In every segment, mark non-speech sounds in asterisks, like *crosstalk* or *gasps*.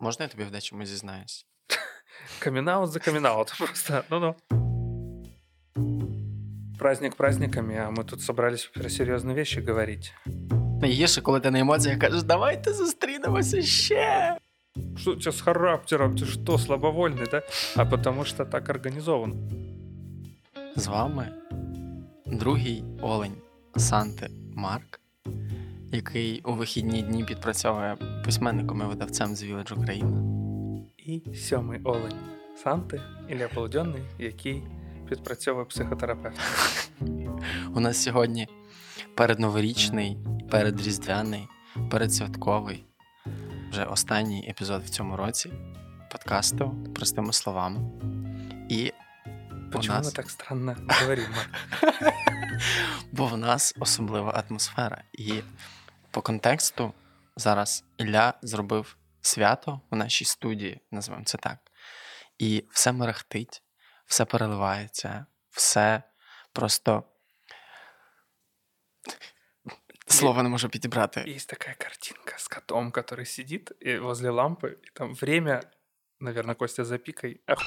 Можна я тобі в дечому зізнаюсь? Камінаут за камінаут. Просто, ну-ну. Праздник праздниками, а мы тут собрались про серьезные вещи говорить. Найгірше, коли ти на емоціях кажеш, давайте зустрінемося ще. Что у тебя с характером? Ты что, слабовольный, да? А потому что так организован. З вами другий олень Санти Марк, Який у вихідні дні підпрацьовує письменником і видавцем з Village Україна. І сьомий олень. Санти Ілля Полуденний, який підпрацьовує психотерапевт. *laughs* У нас сьогодні передноворічний, передріздвяний, передсвятковий, вже останній епізод в цьому році подкасту простими словами. І Почему нас- мы так странно говорим? Марк? *laughs* бо в нас особлива атмосфера. І по контексту зараз Ілля зробив свято у нашій студії, називаємо це так. І все мерехтить, все переливається, все просто. Слово не можу підібрати. Есть такая картинка с котом, который сидит и возле лампы, и там время, наверное, Костя запикай, ох,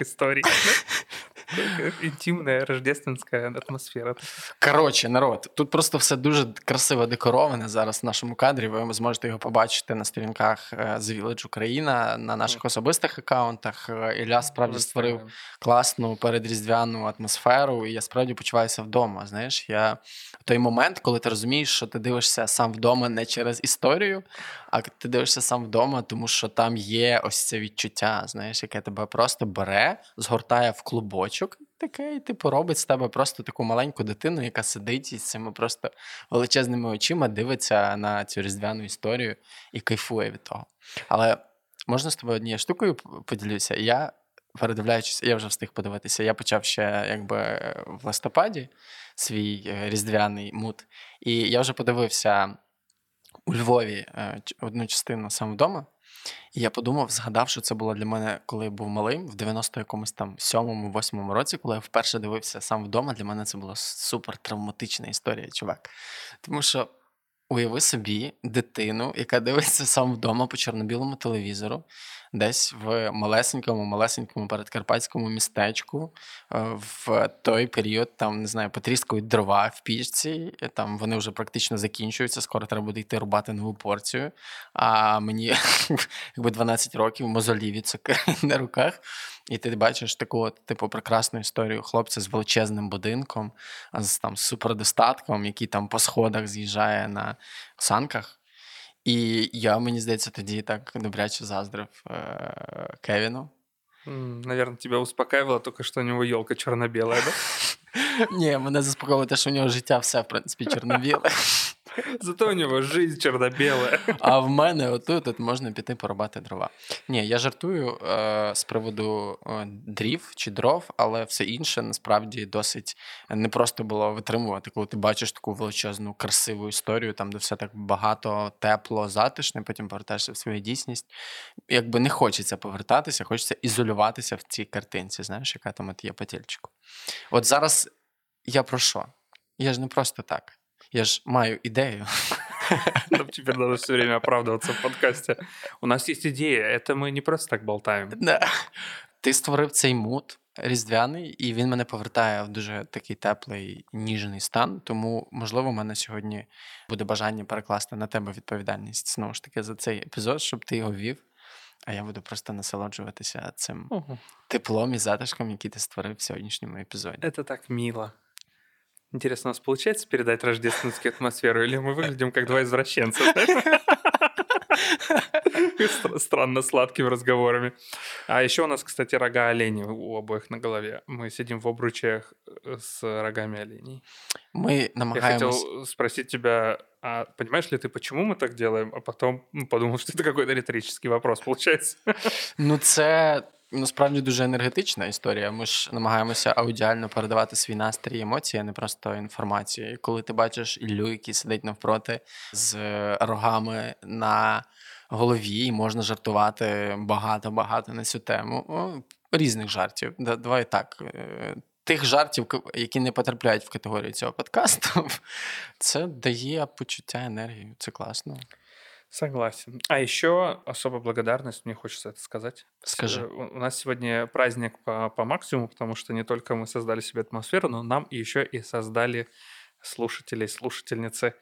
истории. *laughs* Такая Интимная рождественская атмосфера. Коротше, народ, тут просто все дуже красиво декороване зараз в нашому кадрі. Ви зможете його побачити на сторінках е, The Village Україна, на наших особистих аккаунтах. Е, Ілля справді створив класну передріздвяну атмосферу, і я справді почуваюся вдома. Знаєш, я той момент, коли ти розумієш, що ти дивишся сам вдома не через історію, а ти дивишся сам вдома, тому що там є ось це відчуття, знаєш, яке тебе просто бере, згортає в клубочок. Таке, і типу робить з тебе просто таку маленьку дитину, яка сидить із цими просто величезними очима, дивиться на цю різдвяну історію і кайфує від того. Але можна з тобою однією штукою поділюся? Я передивляючись, я вже встиг подивитися. Я почав ще якби в листопаді свій е, різдвяний мут, і я вже подивився у Львові е, одну частину сам вдома. І я подумав, згадав, що це було для мене, коли я був малим, в 90 якомусь там сьомому, восьмому році, коли я вперше дивився сам вдома, для мене це була супер травматична історія, чувак. Тому що уяви собі дитину, яка дивиться сам вдома по чорно-білому телевізору, десь в малесенькому, малесенькому передкарпатському містечку. е, В той період там не знаю, потріскують дрова в пічці, там вони вже практично закінчуються. Скоро треба буде йти рубати нову порцію. А мені *laughs* якби 12 років мозолі від *laughs* на руках. І ти бачиш таку типу прекрасну історію хлопця з величезним будинком, з там супердостатком, який там по сходах з'їжджає на санках. І я, мені здається, тоді так добряче заздрив е- Кевіну. М, Наверное, тебя успокаивало только, что у него елка черно-белая, да? *laughs* Ні, мене заспокоїло те, що у нього життя все, в принципі, чорно-біле. *laughs* *laughs* Зато у него жизнь черно-белая. *laughs* А в мене отут от можна піти порубати дрова. Ні, я жартую е, з приводу е, дрів чи дров, але все інше насправді досить непросто було витримувати, коли ти бачиш таку величезну, красиву історію, там де все так багато, тепло, затишне, потім повертаєшся в свою дійсність. Якби не хочеться повертатися, хочеться ізолюватися в цій картинці, знаєш, яка там от є по тільчику. От зараз я про що? Я ж не просто так. Я ж маю ідею. *laughs* Нам теперь надо все время оправдываться в подкасте. У нас есть идея, это мы не просто так болтаем. Да. Ти створив цей мут різдвяний, і він мене повертає в дуже такий теплий, ніжний стан. Тому, можливо, в мене сьогодні буде бажання перекласти на тебе відповідальність знову ж таки за цей епізод, щоб ти його вів. А я буду просто насолоджуватися цим теплом і затишком, який ти створив в сьогоднішньому епізоді. Это так мило. Интересно, у нас получается передать рождественскую атмосферу, или мы выглядим как два извращенца? Стр- Странно сладкими разговорами. А еще у нас, кстати, рога оленей у обоих на голове. Мы сидим в обручах э, с рогами оленей. Ми Я намагаємось. хотел спросить тебя, а понимаешь ли ты, почему мы так делаем? А потом м, подумал, что это какой-то риторический вопрос получается. Ну, це насправді дуже енергетична історія. Ми ж намагаємося аудіально передавати свій настрій емоції, а не просто інформацію. І коли ти бачиш Іллю, який сидить навпроти з рогами на голові, і можна жартувати багато-багато на цю тему. Різних жартів. Да- Давай так. е, Тих жартів, які не потрапляють в категорію цього подкасту, *laughs* це дає почуття енергії. Це класно. Согласен. А еще особая благодарность, мне хочется это сказать. Скажи. У нас сегодня праздник по, по максимуму, потому что не только мы создали себе атмосферу, но нам еще и создали слушатели и слушательницы.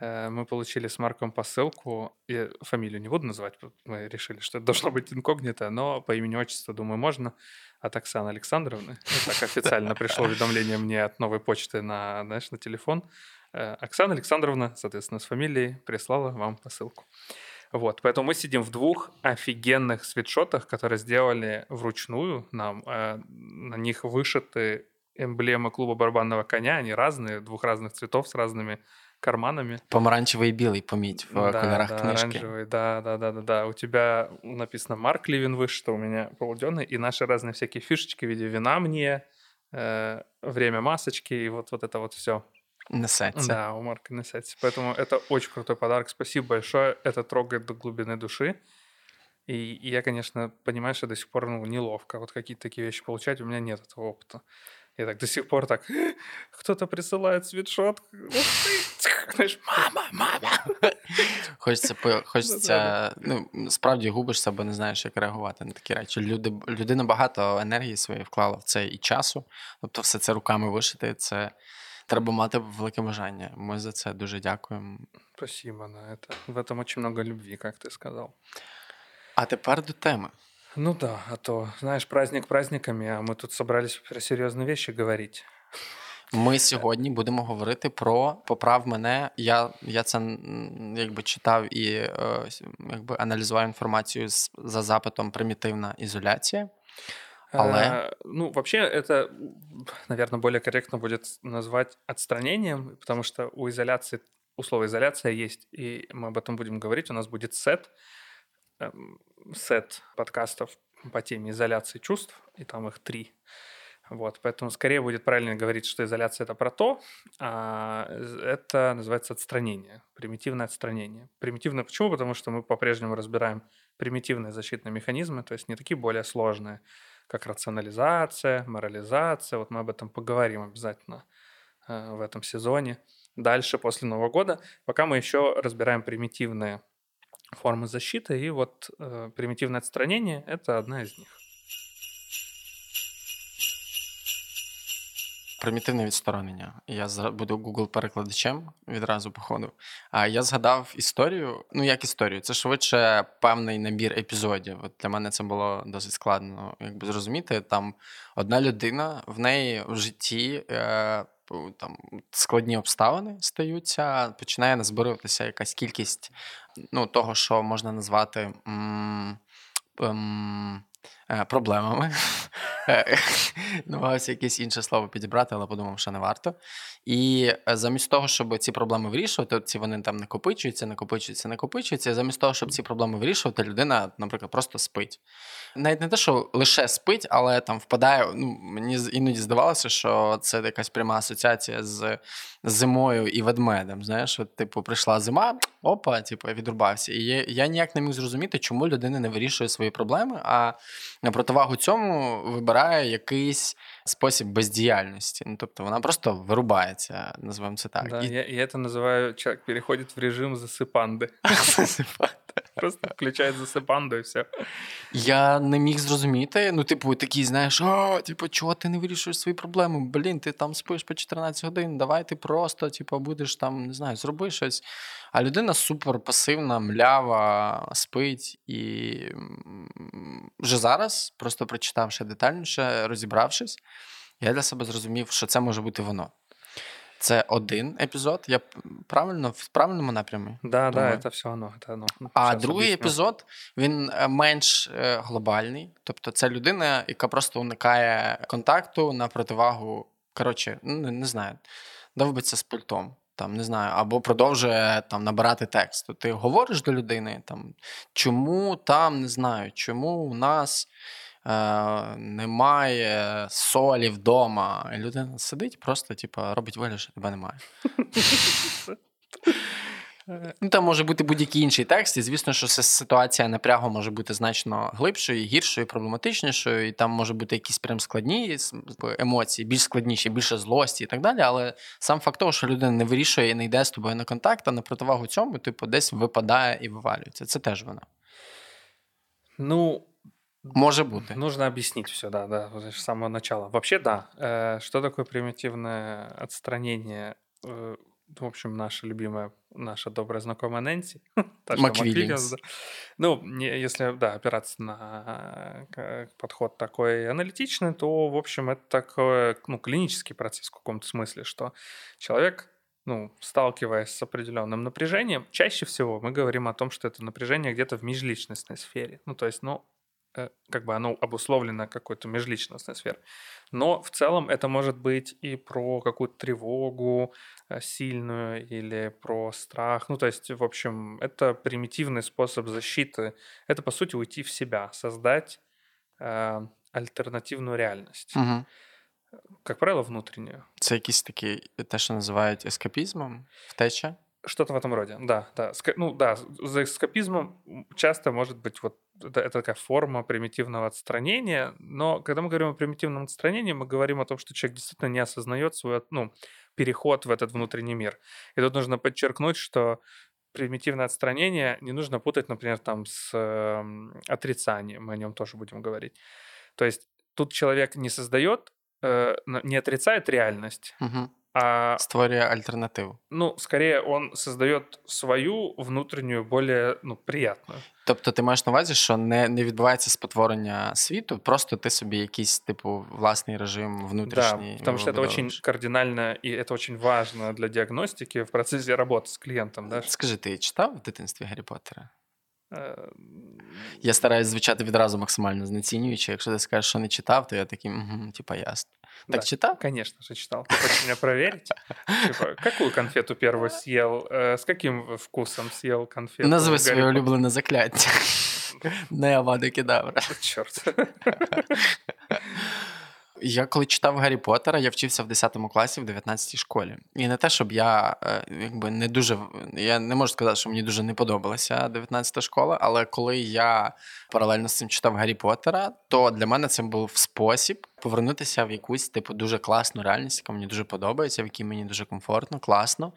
Э, Мы получили с Марком посылку, я фамилию не буду называть, мы решили, что это должно быть инкогнито, но по имени отчеству, думаю, можно, от Оксаны Александровны. Так официально пришло уведомление мне от новой почты на, знаешь, на телефон. Э, Оксана Александровна, соответственно, с фамилией прислала вам посылку. Вот, поэтому мы сидим в двух офигенных свитшотах, которые сделали вручную нам. Э, На них вышиты эмблемы клуба барабанного коня, они разные, двух разных цветов с разными карманами. Помаранчевий і білий, поміть, в да, кольорах да, книжки. оранжевый, да, да, да, да, да. У тебя написано Марк Ливен вышито, у меня полуденный, и наши разные всякие фишечки в виде вина мне, э, время масочки, и вот, вот это вот все. Несеться. Да, у Марка несется. Поэтому это очень крутой подарок. Спасибо большое. Это трогает до глубины души. И, и я, конечно, понимаю, что до сих пор ну, неловко вот какие-то такие вещи получать. У меня нет этого опыта. Я так до сих пор так, *gasps* кто-то присылает свитшот. *laughs* Ух ты! Знаешь, мама, мама. *laughs* Хочеться, по- хочеться, *laughs* ну, справді губишся, бо не знаєш, як реагувати на такі речі. Люди, людина багато енергії своєї вклала в це і часу. Тобто, все це руками вишити, це треба мати велике бажання. Ми за це дуже дякуємо. Спасибо на это. В этом очень много любви, как ты сказал. А тепер до теми. Ну да, а то, знаешь, праздник праздниками, а мы тут собрались про серьезные вещи говорить. Ми сьогодні будемо говорити про поправ мене. Я, я це м, якби читав і е, с- якби аналізував інформацію з, за запитом примітивна ізоляція. Але- А, ну, вообще, это, наверное, более корректно будет назвать отстранением, потому что у изоляции, у слова изоляция есть, и мы об этом будем говорить. У нас будет сет, эм, сет подкастов по теме изоляции чувств, и там их три. Вот, поэтому скорее будет правильно говорить, что изоляция это про то, а это называется отстранение, примитивное отстранение. Примитивное почему? Потому что мы по-прежнему разбираем примитивные защитные механизмы, то есть не такие более сложные, как рационализация, морализация. Вот мы об этом поговорим обязательно э, в этом сезоне. Дальше, после Нового года, пока мы еще разбираем примитивные формы защиты, и вот э, примитивное отстранение — это одна из них. Примітивне відсторонення. Я буду Google перекладачем відразу походу. А я згадав історію. Ну, як історію, це швидше певний набір епізодів. От для мене це було досить складно, якби зрозуміти. Там одна людина, в неї в житті е, там складні обставини стаються, починає назбируватися якась кількість ну, того, що можна назвати. М- ем, е, Проблемами. Е, Намагався якесь інше слово підібрати, але подумав, що не варто. І е, замість того, щоб ці проблеми вирішувати, ці вони там накопичуються, накопичуються, накопичуються. Замість того, щоб ці проблеми вирішувати, людина, наприклад, просто спить. Навіть не те, що лише спить, але там впадає. Ну, мені іноді здавалося, що це якась пряма асоціація з зимою і ведмедем. Знаєш, от, типу, прийшла зима, опа, типу, я відрубався. І я, я ніяк не міг зрозуміти, чому людина не вирішує свої проблеми, а на противагу цьому вибирає якийсь спосіб бездіяльності. Ну, тобто вона просто вирубається, називаємо це так. Да, І- я, я это называю, человек переходит в режим засыпанды. *laughs* Просто включает засыпанду и все. Я не міг зрозуміти. Ну, типу, такий, знаєш, а, типу, чого ти не вирішуєш свої проблеми? Блін, ти там спиш по 14 годин, давай ти просто, типу, будеш там, не знаю, зроби щось. А людина супер пасивна, млява, спить. І м, вже зараз, просто прочитавши детальніше, розібравшись, я для себе зрозумів, що це може бути воно. Це один епізод. Я п- правильно в правильному напрямі. Да, Думаю. да, это все оно. Это оно. Ну, А щас другий объясню. епізод він е, менш е, глобальний. Тобто, це людина, яка просто уникає контакту на противагу. Коротше, ну не, не знаю, довбиться з пультом. Там не знаю, або продовжує там набирати текст. То Ти говориш до людини, там чому там не знаю, чому у нас е, немає солі вдома. І людина сидить, просто типу, робить вигляд, що тебе немає. *laughs* Ну, там може бути будь-який інший текст, і звісно, що ситуація напрягу може бути значно глибшою, гіршою, проблематичнішою, і там може бути якісь прям складні емоції, більш складніші, більше злості і так далі. Але сам факт того, що людина не вирішує і не йде з тобою на контакт, а на противагу цьому, типу, десь випадає і вивалюється. Це теж вона. Ну, Може бути. Нужно объяснить все, да, да, с самого начала. Вообще, да. Э, Что такое примитивное отстранение? В общем, наша любимая, наша добрая знакомая Нэнси. *laughs* да. Ну, если, да, опираться на э, подход такой аналитичный, то, в общем, это такой, ну, клинический процесс в каком-то смысле, что человек ну, сталкиваясь с определенным напряжением, чаще всего мы говорим о том, что это напряжение где-то в межличностной сфере. Ну, то есть, ну, как бы оно обусловлено какой-то межличностной сферой. Но в целом это может быть и про какую-то тревогу э, сильную или про страх. Ну, то есть, в общем, это примитивный способ защиты. Это, по сути, уйти в себя, создать э, альтернативную реальность. Угу. Как правило, внутреннюю. Це якийсь такий, те, що називають ескапізмом, втеча. Что-то в этом роде, да, да. Ну да, за эскапизмом часто может быть вот это, это такая форма примитивного отстранения, но когда мы говорим о примитивном отстранении, мы говорим о том, что человек действительно не осознает свой, ну, переход в этот внутренний мир. И тут нужно подчеркнуть, что примитивное отстранение не нужно путать, например, там с эм, отрицанием, мы о нем тоже будем говорить. То есть тут человек не создает, э, не отрицает реальность, Угу. а Створює альтернативу. ну, скорее он создает свою внутреннюю, более ну, приятную. Тобто ти маєш на увазі, що не, не відбувається спотворення світу, просто ти собі якийсь, типу, власний режим внутрішній. да, потому что это очень вибудовуєш. кардинально и это очень важно для диагностики в процессе работы с клиентом. Да? Скажи, ти читав в дитинстві Гаррі Поттера? Э, Я стараюсь звучати відразу максимально знецінюючи. Якщо ти скажеш, що не читав, то я такий, угу, типа ясно. Так да, читав? Конечно же, читал. Ты хочешь меня проверить? Типа, какую конфету первую съел? Э, С каким вкусом съел конфету? Назви Гарри своє Поттер? улюблене закляття. *laughs* Не Авада Кедавра. Черт. *laughs* Я коли читав Гаррі Поттера, я вчився в 10 класі в 19 школі. І не те, щоб я е, якби не дуже. Я не можу сказати, що мені дуже не подобалася 19 школа, але коли я паралельно з цим читав Гаррі Поттера, то для мене це був спосіб повернутися в якусь типу дуже класну реальність, яка мені дуже подобається, в якій мені дуже комфортно, класно.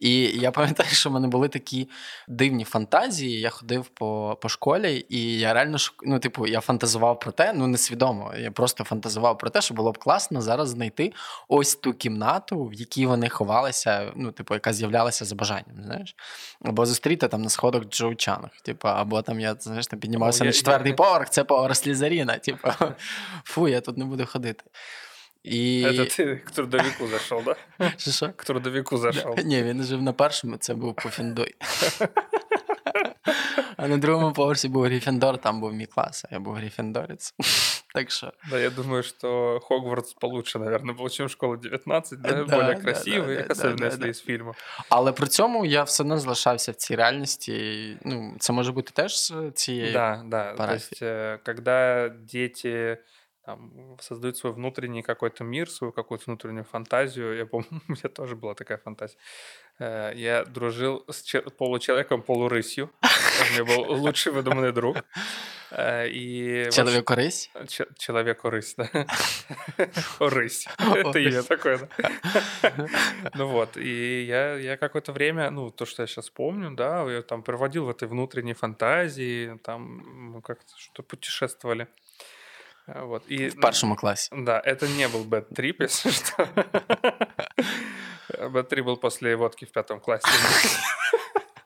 І я пам'ятаю, що в мене були такі дивні фантазії. Я ходив по, по школі, і я реально ну, типу, я фантазував про те, ну несвідомо. Я просто фантазував про те, що було б класно зараз знайти ось ту кімнату, в якій вони ховалися, ну, типу, яка з'являлася за бажанням, знаєш. Або зустріти там на сходах Джоу Чанг, типу, або там я знаєш, там піднімався О, на я- четвертий я- поверх, це поверх Слізаріна. Типу, фу, я тут не буду ходити. І... Это ты к трудовику зашел, да? *laughs* Що, що? К трудовику зашел. Ні, він жив на першому, це був Пуфіндуй. А на другому поверсі був Гріфіндор, там був мій клас, а я був Гріфіндорець. *laughs* Так що. Да, я думаю, что Хогвартс получше, наверное, был, чем школа 19, да, Да, более да, красивый, да, да, особенно да, если да. из фильма. Але при цьому я все одно залишався в цій реальності. Ну, це може бути теж з цієї. Да, да. То парафии. есть, э, когда дети там, создают свой внутренний какой-то мир, свою какую-то внутреннюю фантазию, я помню, *laughs* у меня тоже была такая фантазия. Э, Я дружил с че- получеловеком, полурысью. У меня был лучший выдуманный друг. Э, И вот Чоловік корись. Че- Человек-рысь, да. *laughs* Рысь. Это имя такое, да. *laughs* Ну вот, и я, я какое-то время, ну, то, что я сейчас помню, да, я там проводил в этой внутренней фантазии, там как-то что-то путешествовали. А, Вот, и, В першому класі. Да, это не был bad trip, если что. *laughs* Bad trip был после водки в пятом классе.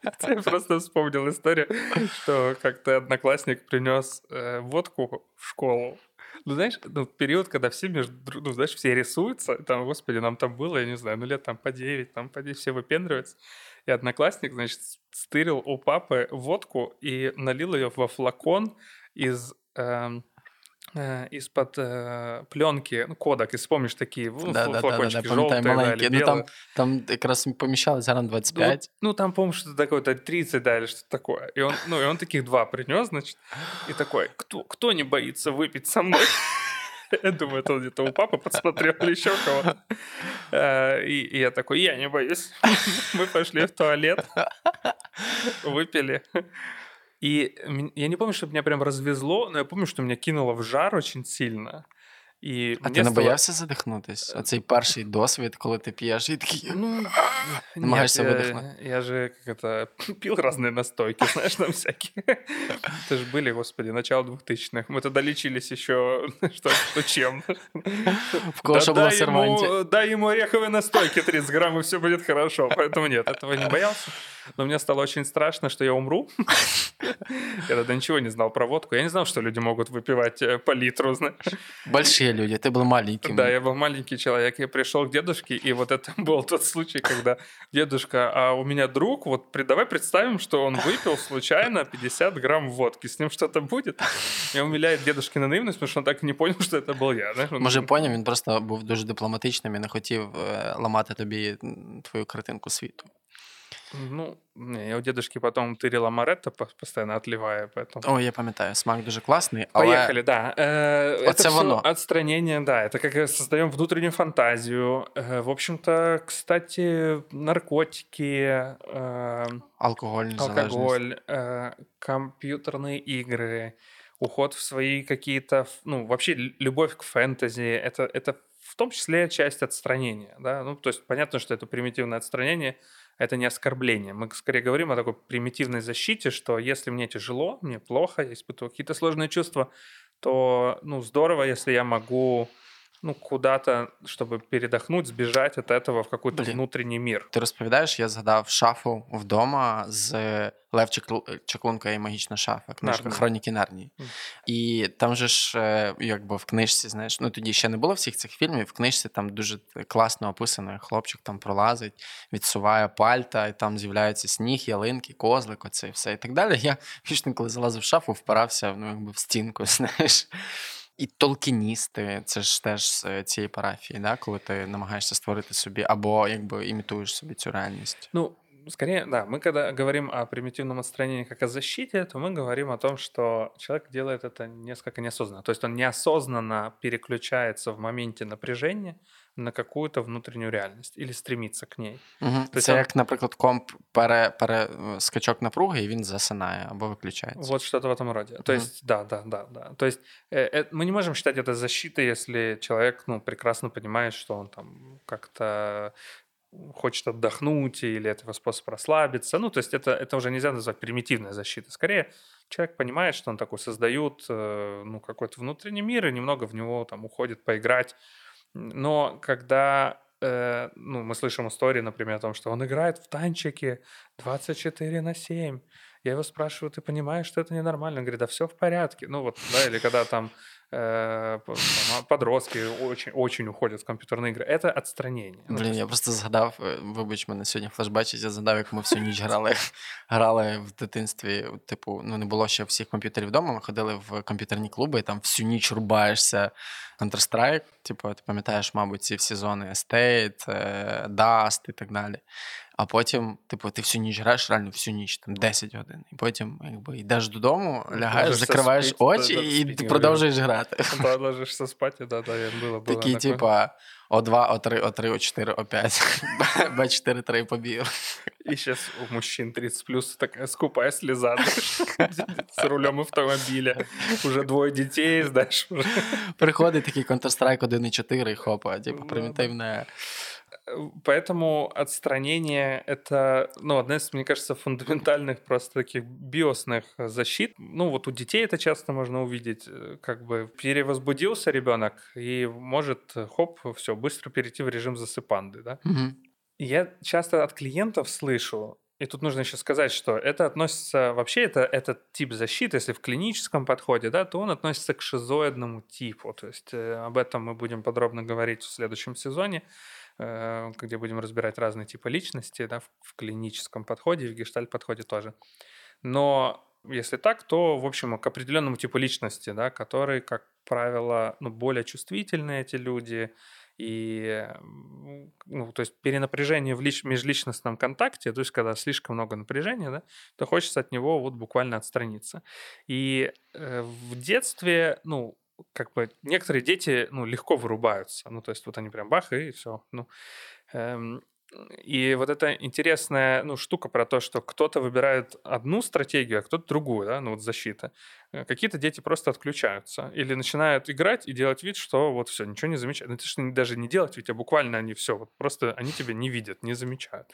*laughs* Я просто вспомнил историю, что как-то одноклассник принес э, водку в школу. Ну, знаешь, ну, период, когда все между, ну, знаешь, все рисуются, там, господи, нам там было, я не знаю, ну, лет там по 9, там по 10, все выпендриваются. И одноклассник, значит, стырил у папы водку и налил ее во флакон из... эм, э, из-под пленки, ну, кодок, если помнишь такие ну, Да, да, да, да, флакончики да, пам'ятаю, желтые да, или маленькі. Ну белые. там, там якраз поміщалось грам Ну, 25. ну, там, по-моему, что-то такое, то 30, да, или что-то такое. И он, ну, и он таких два принес, значит, и такой, кто, кто не боится выпить со мной? *laughs* Я думаю, это он где-то у папы подсмотрел или еще кого-то. Э, И и я такой, я не боюсь. *laughs* Мы пошли в туалет, выпили. И я не помню, что меня прям развезло, но я помню, что меня кинуло в жар очень сильно. И А мне ти не стало- боявся задихнутись? Оцей перший досвід, коли ти п'єш і такий. Ну, Намагаешься нет, выдохнуть. я, я же как это *laughs* пил разные настойки, знаешь, там всякие. *laughs* Это же были, господи, начало 2000-х. Мы тогда лечились еще, *laughs* что, что чем. В кого Да що було в дай, серванті. ему, дай ему ореховой настойки 30 грамм, и все будет хорошо. Поэтому нет, этого не боялся. Но мне стало очень страшно, что я умру. Я тогда ничего не знал про водку. Я не знал, что люди могут выпивать э, по литру, знаешь. Больші люди, ти був маленьким. Да, я был маленький человек, я пришел к дедушке, и вот это *laughs* был тот случай, когда дедушка, а у меня друг, вот при- давай представим, что он выпил случайно 50 грамм водки, с ним что-то будет. Меня умиляет дедушкина наивность, потому что он так и не понял, *laughs* что это был я. знаешь, он- Може, поняв, він просто був дуже дипломатичним і не хотів е, ламати тобі м, твою картинку світу. Ну, не, я у дедушки потом тырила Маретто, по- постоянно отливая, поэтому... О, я пам'ятаю, смак дуже класний, але Поехали, да. Э, Это это всё оно. отстранение, да. Это как создаем внутреннюю фантазию. Э, В общем-то, кстати, наркотики, э, алкогольна залежність. алкоголь, э, компьютерные игры, уход в свои какие-то, ну, вообще лю- любовь к фэнтези, это, это в том числе часть отстранения, да, ну, то есть понятно, что это примитивное отстранение, это не оскорбление. Мы скорее говорим о такой примитивной защите, что если мне тяжело, мне плохо, я испытываю какие-то сложные чувства, то, ну, здорово, если я могу, ну, куда-то, чтобы передохнуть, сбежать от этого в какой-то Блин. внутренний мир. Ти розповідаєш, я згадав шафу вдома з Лев Чаклунка і магічна шафа, книжка Нарнія. Хроніки Нарнії. Мгм. І там же ж, е, якби в книжці, знаєш, ну тоді ще не було всіх цих фільмів. В книжці там дуже класно описано, хлопчик там пролазить, відсуває пальта, і там з'являються сніг, ялинки, козлик, оце і все і так далі. Я *laughs* вічно, коли залазив в шафу, впирався ну, якби в стінку, *laughs* знаєш. І толкіністи, це ж теж з е, цієї парафії, да? коли ти намагаєшся створити собі або якби імітуєш собі цю реальність. Ну, скорее, да, мы когда говорим о примитивном отстранении как о защите, то мы говорим о том, что человек делает это несколько неосознанно. То есть он неосознанно переключается в моменте напряжения на какую-то внутреннюю реальность или стремится к ней. Угу. Тобто Це там- як, наприклад, комп пере, пере е, скачок напруги, і він засинає або виключається. Вот что-то в этом роде. То Мгм. есть, да, да, да, да. То есть э, э, мы не можем считать это защитой, если человек, ну, прекрасно понимает, что он там как-то хочет отдохнуть или это его способ расслабиться. Ну, то есть это, это уже нельзя назвать примитивной защитой. Скорее, человек понимает, что он такой создает, э, ну, какой-то внутренний мир и немного в него там уходит поиграть. Но когда э, ну, мы слышим истории, например, о том, что он играет в танчики 24 на 7, я его спрашиваю, ты понимаешь, что это ненормально? Он говорит, да все в порядке. Ну вот, да, или когда там, э, по- там, а, подростки очень, очень уходят в компьютерные игры. Это отстранение. Ну, то Блін, есть я просто згадав, е, вибач, мене сьогодні флешбачить, я згадав, як ми всю ніч грали, грали в дитинстві. Типу, ну не було ще всіх комп'ютерів вдома. Ми ходили в комп'ютерні клуби, і там всю ніч рубаєшся Counter-Strike. Типу, ти пам'ятаєш, мабуть, ці всі зони Estate, е, Dust і так далі. А потім, типу, ти всю ніч граєш, реально всю ніч, там 10 годин. І потім, якби йдеш додому, лягаєш, закриваєш спить, очі та, та, і спить, ти продовжуєш грати. Да, спати, да, да, було. было. Такі, типу. типа, О2, О3, О3, О4, О5, Б4, 3 побіг. И сейчас у мужчин 30 плюс такая скупая слеза з с рулем автомобиля. Уже двоє дітей, знаєш. Приходить такий Counter-Strike 1.4 і хопа, типу, Ну, примітивне. Поэтому отстранение — это, ну, одна из, мне кажется, фундаментальных просто таких биосных защит. Ну, вот у детей это часто можно увидеть, э, как бы перевозбудился ребенок и может, э, хоп, все, быстро перейти в режим засыпанды, да. Мгм. Я часто от клиентов слышу, и тут нужно еще сказать, что это относится, вообще это, этот тип защиты, если в клиническом подходе, да, то он относится к шизоидному типу. То есть э, об этом мы будем подробно говорить в следующем сезоне, где будем разбирать разные типы личности, да, в, клиническом подходе, в гештальт-подходе тоже. Но если так, то, в общем, к определенному типу личности, да, который, как правило, ну, более чувствительные эти люди, и, ну, то есть перенапряжение в лич- межличностном контакте, то есть когда слишком много напряжения, да, то хочется от него вот буквально отстраниться. И э, в детстве, ну, как бы некоторые дети, ну, легко вырубаются. Ну, то есть вот они прям бах, и все. Ну, эм, и вот эта интересная ну, штука про то, что кто-то выбирает одну стратегию, а кто-то другую, да, ну вот защита. Э, какие-то дети просто отключаются или начинают играть и делать вид, что вот все, ничего не замечают. Ну, это же даже не делать ведь, а буквально они все, вот просто они тебя не видят, не замечают.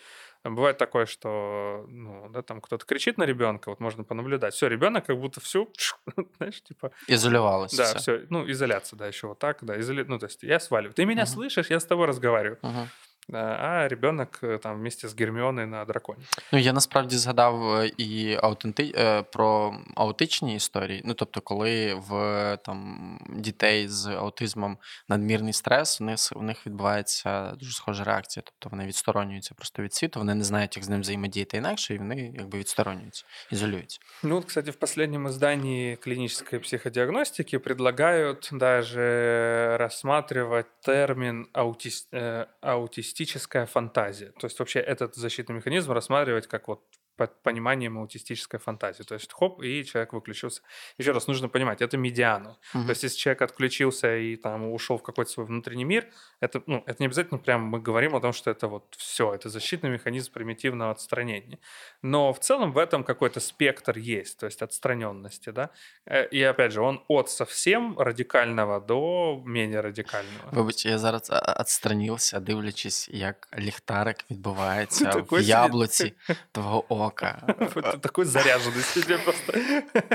Бывает такое, что, ну, да, там кто-то кричит на ребенка, вот можно понаблюдать. Все, ребенок как будто все, *laughs* знаешь, типа... Изолировалось. Да, все. все. Ну, изоляция, да, еще вот так, да, изоли... ну, то есть я сваливаю. Ты меня uh-huh. слышишь, я с тобой разговариваю. Uh-huh а ребенок э, там вместе з Герміоною на драконі. Ну я насправді згадав е, і аутенти... Е, про аутичні історії. Ну тобто, коли в там дітей з аутизмом надмірний стрес, у них у них відбувається дуже схожа реакція. Тобто вони відсторонюються просто від світу, вони не знають, як з ним взаємодіяти інакше, і вони якби відсторонюються, ізолюються. Ну, кстати, в последнем издании клинической психодиагностики предлагают даже рассматривать термин аутист, э, аутист аутистическая фантазия. То есть вообще этот защитный механизм рассматривать как вот под пониманием аутистической фантазии. То есть хоп, и человек выключился. Еще раз, нужно понимать, это медиану. Угу. То есть если человек отключился и там ушел в какой-то свой внутренний мир, это, ну, это не обязательно прям мы говорим о том, что это вот все, это защитный механизм примитивного отстранения. Но в целом в этом какой-то спектр есть, то есть отстраненности, да. Э, и опять же, он от совсем радикального до менее радикального. Вибач, я зараз отстранился, дивлячись, як ліхтарик *laughs* відбувається в яблуці *laughs* твого ока. *laughs* Такой заряжений тебе просто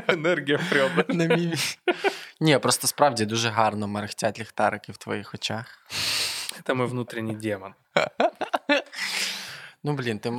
енергія прямо. *laughs* На мімі. Ні, просто справді дуже гарно мерехтять ліхтарики в твоїх очах. Це мій внутрішній демон. *laughs* Ну, блін, ти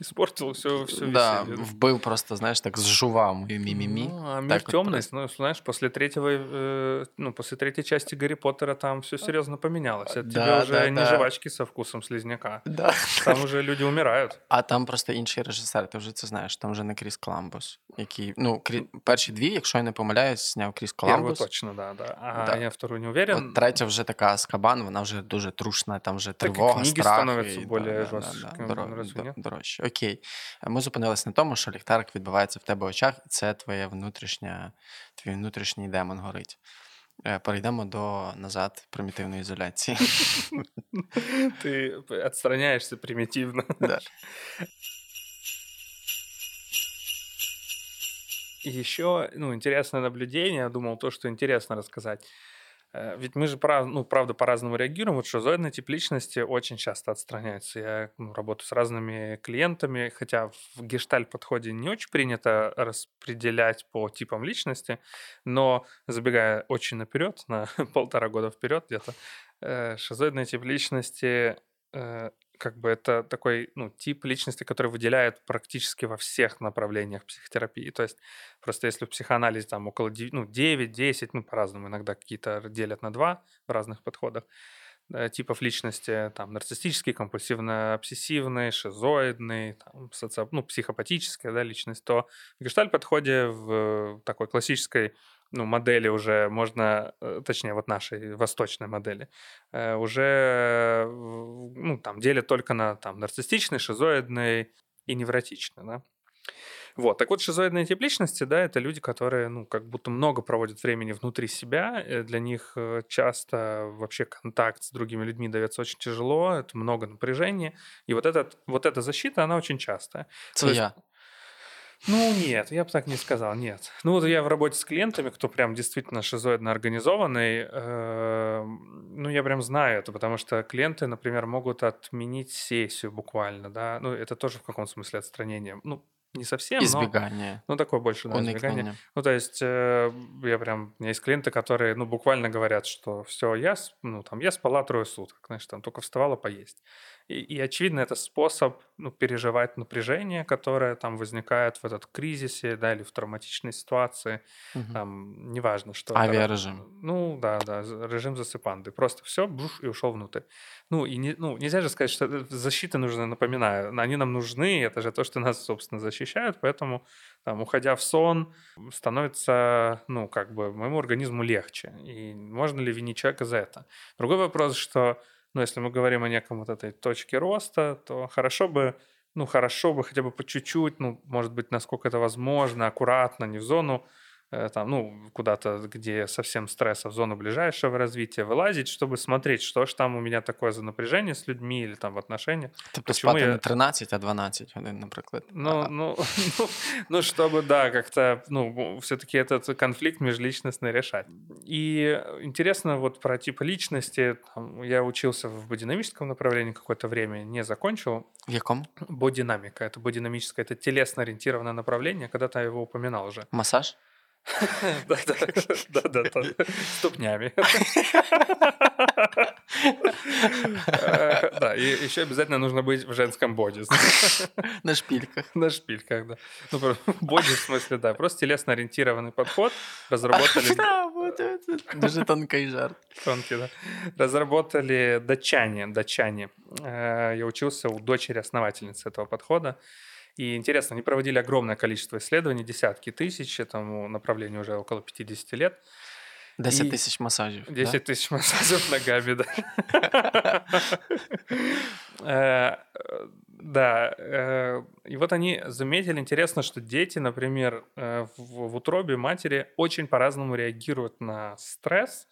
Испортил все, все да, веселье. вбив просто, знаешь, так сжувал мою мимими. Ну, а мир так темность, вот, ну, знаешь, после третьего, э, ну, после третьей части Гарри Поттера там все серьезно поменялось. Это да, тебе уже да, не да. жвачки со вкусом слизняка. Да. Там уже люди умирають. А там просто інший режисер, ти вже це знаєш, там вже не Кріс Коламбус, який, ну, крі... перші дві, якщо я не помиляюсь, зняв Кріс Коламбус. Первую точно, да, да. А да. я вторую не уверен. От третя вже така Скабан, вона вже дуже трушна, там вже тривога, так, книги страх. становятся і, более да, жорсткі. Да, да, Дорож... дорожче. Окей. Ми зупинилися на тому, що ліхтарик відбувається в тебе в очах, і це твоє внутрішня, твій внутрішній демон горить. Е, перейдемо до назад примітивної ізоляції. *laughs* Ти відстраняєшся примітивно. Да. Еще, ну, интересное наблюдение, я думал, то, что интересно рассказать. Э, ведь мы же, ну, правда, по-разному реагируем. Вот шизоидный тип личности очень часто отстраняется. Я ну, работаю с разными клиентами, хотя в гештальт-подходе не очень принято распределять по типам личности, но забегая очень наперед, на *laughs* полтора года вперед где-то, э, шизоидный тип личности э, как бы это такой ну, тип личности, который выделяет практически во всех направлениях психотерапии. То есть просто если в психоанализе там около 9, ну, 9-10, ну по-разному иногда какие-то делят на два в разных подходах, э, типов личности, там, нарциссический, компульсивно-обсессивный, шизоидный, там, соци... ну, психопатическая да, личность, то в гештальт-подходе в такой классической ну, модели уже можно, э, точнее, вот нашей восточной модели, э, уже, ну, там, делят только на, там, нарциссичный, шизоидный и невротичный, да. Вот, так вот, шизоидные тип личности, да, это люди, которые, ну, как будто много проводят времени внутри себя, э, для них часто вообще контакт с другими людьми дается очень тяжело, это много напряжения, и вот, этот, вот эта защита, она очень частая. Это я. Ну, нет, я бы так не сказал, нет. Ну, вот я в работе с клиентами, кто прям действительно шизоидно организованный, э, ну, я прям знаю это, потому что клиенты, например, могут отменить сессию буквально, да, ну, это тоже в каком смысле отстранение. Ну, не совсем, избегание. но... Ну, такое больше, да, избегание. Ну, то есть э, я прям... У меня есть клиенты, которые, ну, буквально говорят, что все, я, ну, там, я спала трое суток, знаешь, там, только вставала поесть. И, и очевидно, это способ ну, переживать напряжение, которое там возникает в этот кризисе, да, или в травматичной ситуации, угу. там, неважно, что. Авиарежим. Ну, да, да, режим засыпанды. Просто все, буш, и ушел внутрь. Ну, и не, ну, нельзя же сказать, что защита нужна, напоминаю, они нам нужны, это же то, что нас, собственно, защищают, поэтому, там, уходя в сон, становится, ну, как бы, моему организму легче. И можно ли винить человека за это? Другой вопрос, что но если мы говорим о неком вот этой точке роста, то хорошо бы, ну, хорошо бы хотя бы по чуть-чуть, ну, может быть, насколько это возможно, аккуратно, не в зону там, ну, куда-то, где совсем стресса, в зону ближайшего развития, вылазить, чтобы смотреть, что ж там у меня такое за напряжение с людьми или там в отношениях. Тобто Почему спати я- не 13, а 12 годин, наприклад. Ну, ну, *laughs* ну, ну, чтобы, да, как-то, ну, все-таки этот конфликт межличностный решать. И интересно вот про типы личности. Там, я учился в бодинамическом направлении какое-то время, не закончил. В якому? Бодинамика, это бодинамическое, это телесно-ориентированное направление, когда-то я его упоминал уже. Масаж? *laughs* Да-да, *laughs* ступнями. *laughs* Э, Да, и еще обязательно нужно быть в женском боди. На шпільках. На шпильках, да. Ну, боди, в смысле, да. Просто телесно-ориентированный подход. Разработали Да, вот это Дуже тонкий жарт. тонкий, да. Разработали датчане, датчане. Э, Я учился у дочери основательницы этого подхода. И интересно, они проводили огромное количество исследований, десятки тысяч, этому направлению уже около 50 лет. 10 І- тисяч масажів. 10 тысяч массажев ногами, да. Э, Да. э, И вот они заметили, интересно, что дети, например, э, в утробе матери очень по-разному реагируют на стресс.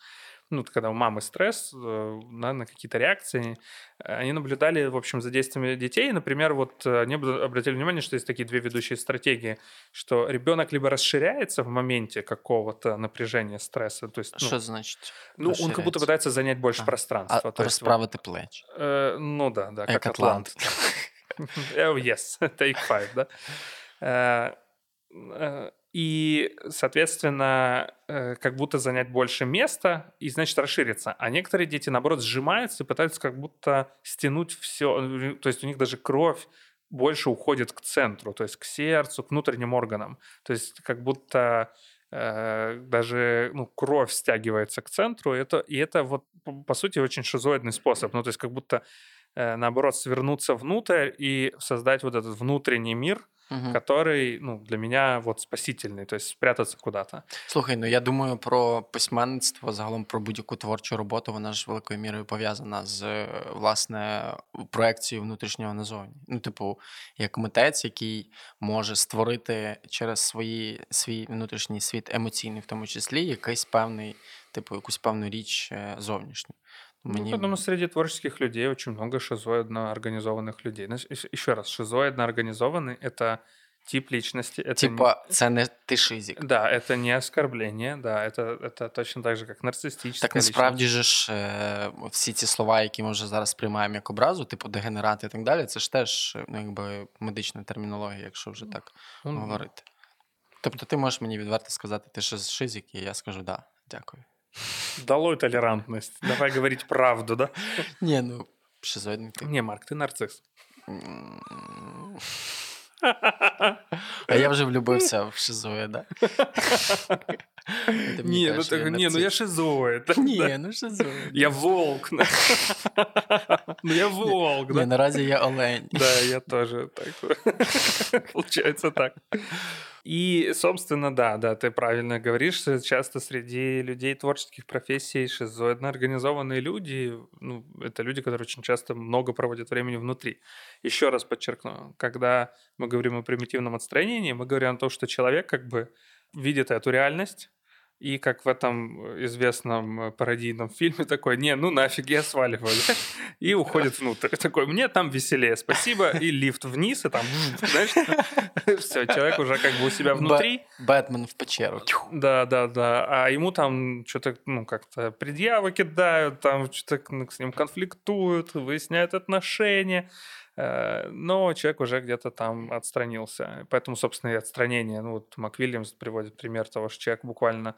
Ну, когда у мамы стресс, э, на, на какие-то реакции. Э, Они наблюдали, в общем, за действиями детей. Например, вот э, они обра- обратили внимание, что есть такие две ведущие стратегии, что ребенок либо расширяется в моменте какого-то напряжения, стресса, то есть, ну, Що значить? ну, он как будто пытается занять больше А, пространства. А то есть, вот, э, ну да, да, как Атлант. Oh, *laughs* yes, *laughs* take five, да. Э, э, И, соответственно, э, как будто занять больше места и, значит, расшириться. А некоторые дети, наоборот, сжимаются и пытаются как будто стянуть все. То есть у них даже кровь больше уходит к центру, то есть к сердцу, к внутренним органам. То есть как будто э, даже ну, кровь стягивается к центру. И это, и это вот, по, сути, очень шизоидный способ. Ну, то есть как будто, э, наоборот, свернуться внутрь и создать вот этот внутренний мир, Мгм. который, ну, для меня вот спасительный, то есть спрятаться куда-то. Слухай, ну я думаю про письменництво, загалом про будь-яку творчу роботу, вона ж великою мірою пов'язана з е, власне проекцією внутрішнього назовні. Ну, типу, як митець, який може створити через свої, свій внутрішній світ емоційний, в тому числі, якийсь певний, типу, якусь певну річ е, зовнішню. Ну, потому среди творческих людей очень много шизоидно организованных людей. Ну, ещ- Еще раз, шизоидно организованный — это тип личности. Это не- Типа, це не ти шизік. Да, это не оскорбление, да, это, это точно так же, как нарциссическая Так насправді же ж е, всі ці слова, які ми вже зараз приймаємо як образу, типу дегенерати і так далі, це ж теж ну, якби медична термінологія, якщо вже так личность. Ну, говорити. Тобто ти можеш мені відверто сказати, ти ж шизик, і я скажу да, дякую. Долой толерантность. Давай говорить правду, да? Ні, ну шизоїдний ти. Не, Марк, ты нарцисс. М. А я вже влюбився в шизоїда. Ти мені Не, ну, кажеш, так, не, ну я нарцис. шизоид. Ні, ну шизоїд. Я волк. Ну я волк, Ні, да? наразі я олень. Да, я тоже так. *laughs* Получается так. И, собственно, да, да, ты правильно говоришь, что часто среди людей творческих профессий шизоидно организованные люди, ну, это люди, которые очень часто много проводят времени внутри. Еще раз подчеркну, когда мы говорим о примитивном отстранении, мы говорим о том, что человек как бы видит эту реальность, и как в этом известном э, пародийном фильме такой, не, ну нафиг, я сваливаю, да?» и уходит внутрь. Такой, мне там веселее, спасибо, и лифт вниз, и там, знаешь, все, человек уже как бы у себя внутри, Бетмен в печеру. Да, да, да, а ему там что-то, ну, как-то предъявы кидают, там что-то с ним конфликтуют, выясняют отношения, но человек уже где-то там отстранился. Поэтому, собственно, и отстранение. Ну, вот Мак приводит пример того, что человек буквально э,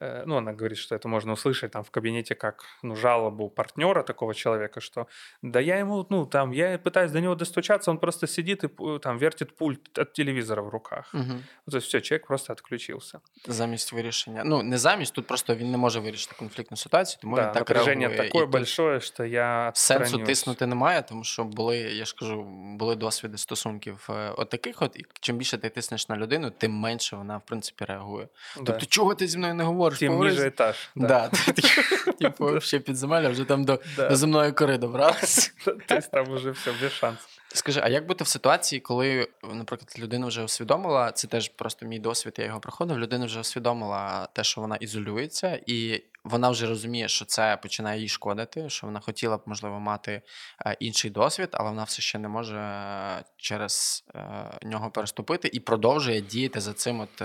ну, она говорит, что это можно услышать там в кабинете как, ну, жалобу партнера такого человека, что да я ему, ну, там, я пытаюсь до него достучаться, он просто сидит и пу- там вертит пульт от телевизора в руках. Мгм. Ну, То есть все, человек просто отключился. Замість вирішення. Ну, не замість, тут просто він не може вирішити конфліктну ситуацію, тому да, він так напряжение реагує. такое І тут большое, что я Сенсу отстранюсь. тиснути немає, тому що були, я ж кажу, були досвіди стосунків е, от таких, от, і чим більше ти тиснеш на людину, тим менше вона, в принципі, реагує. Да. Тобто, чого ти зі мною не говориш? Тем Тим з- етаж. этаж. Да. *laughs* Типу, ще підземелля, вже там до, земної кори добралась. *laughs* То есть там уже все без шанс. Скажи, а як бути в ситуації, коли, наприклад, людина вже усвідомила, це теж просто мій досвід, я його проходив. Людина вже усвідомила те, що вона ізолюється, і вона вже розуміє, що це починає їй шкодити, що вона хотіла б, можливо, мати е, інший досвід, але вона все ще не може е, через е, нього переступити і продовжує діяти за цим от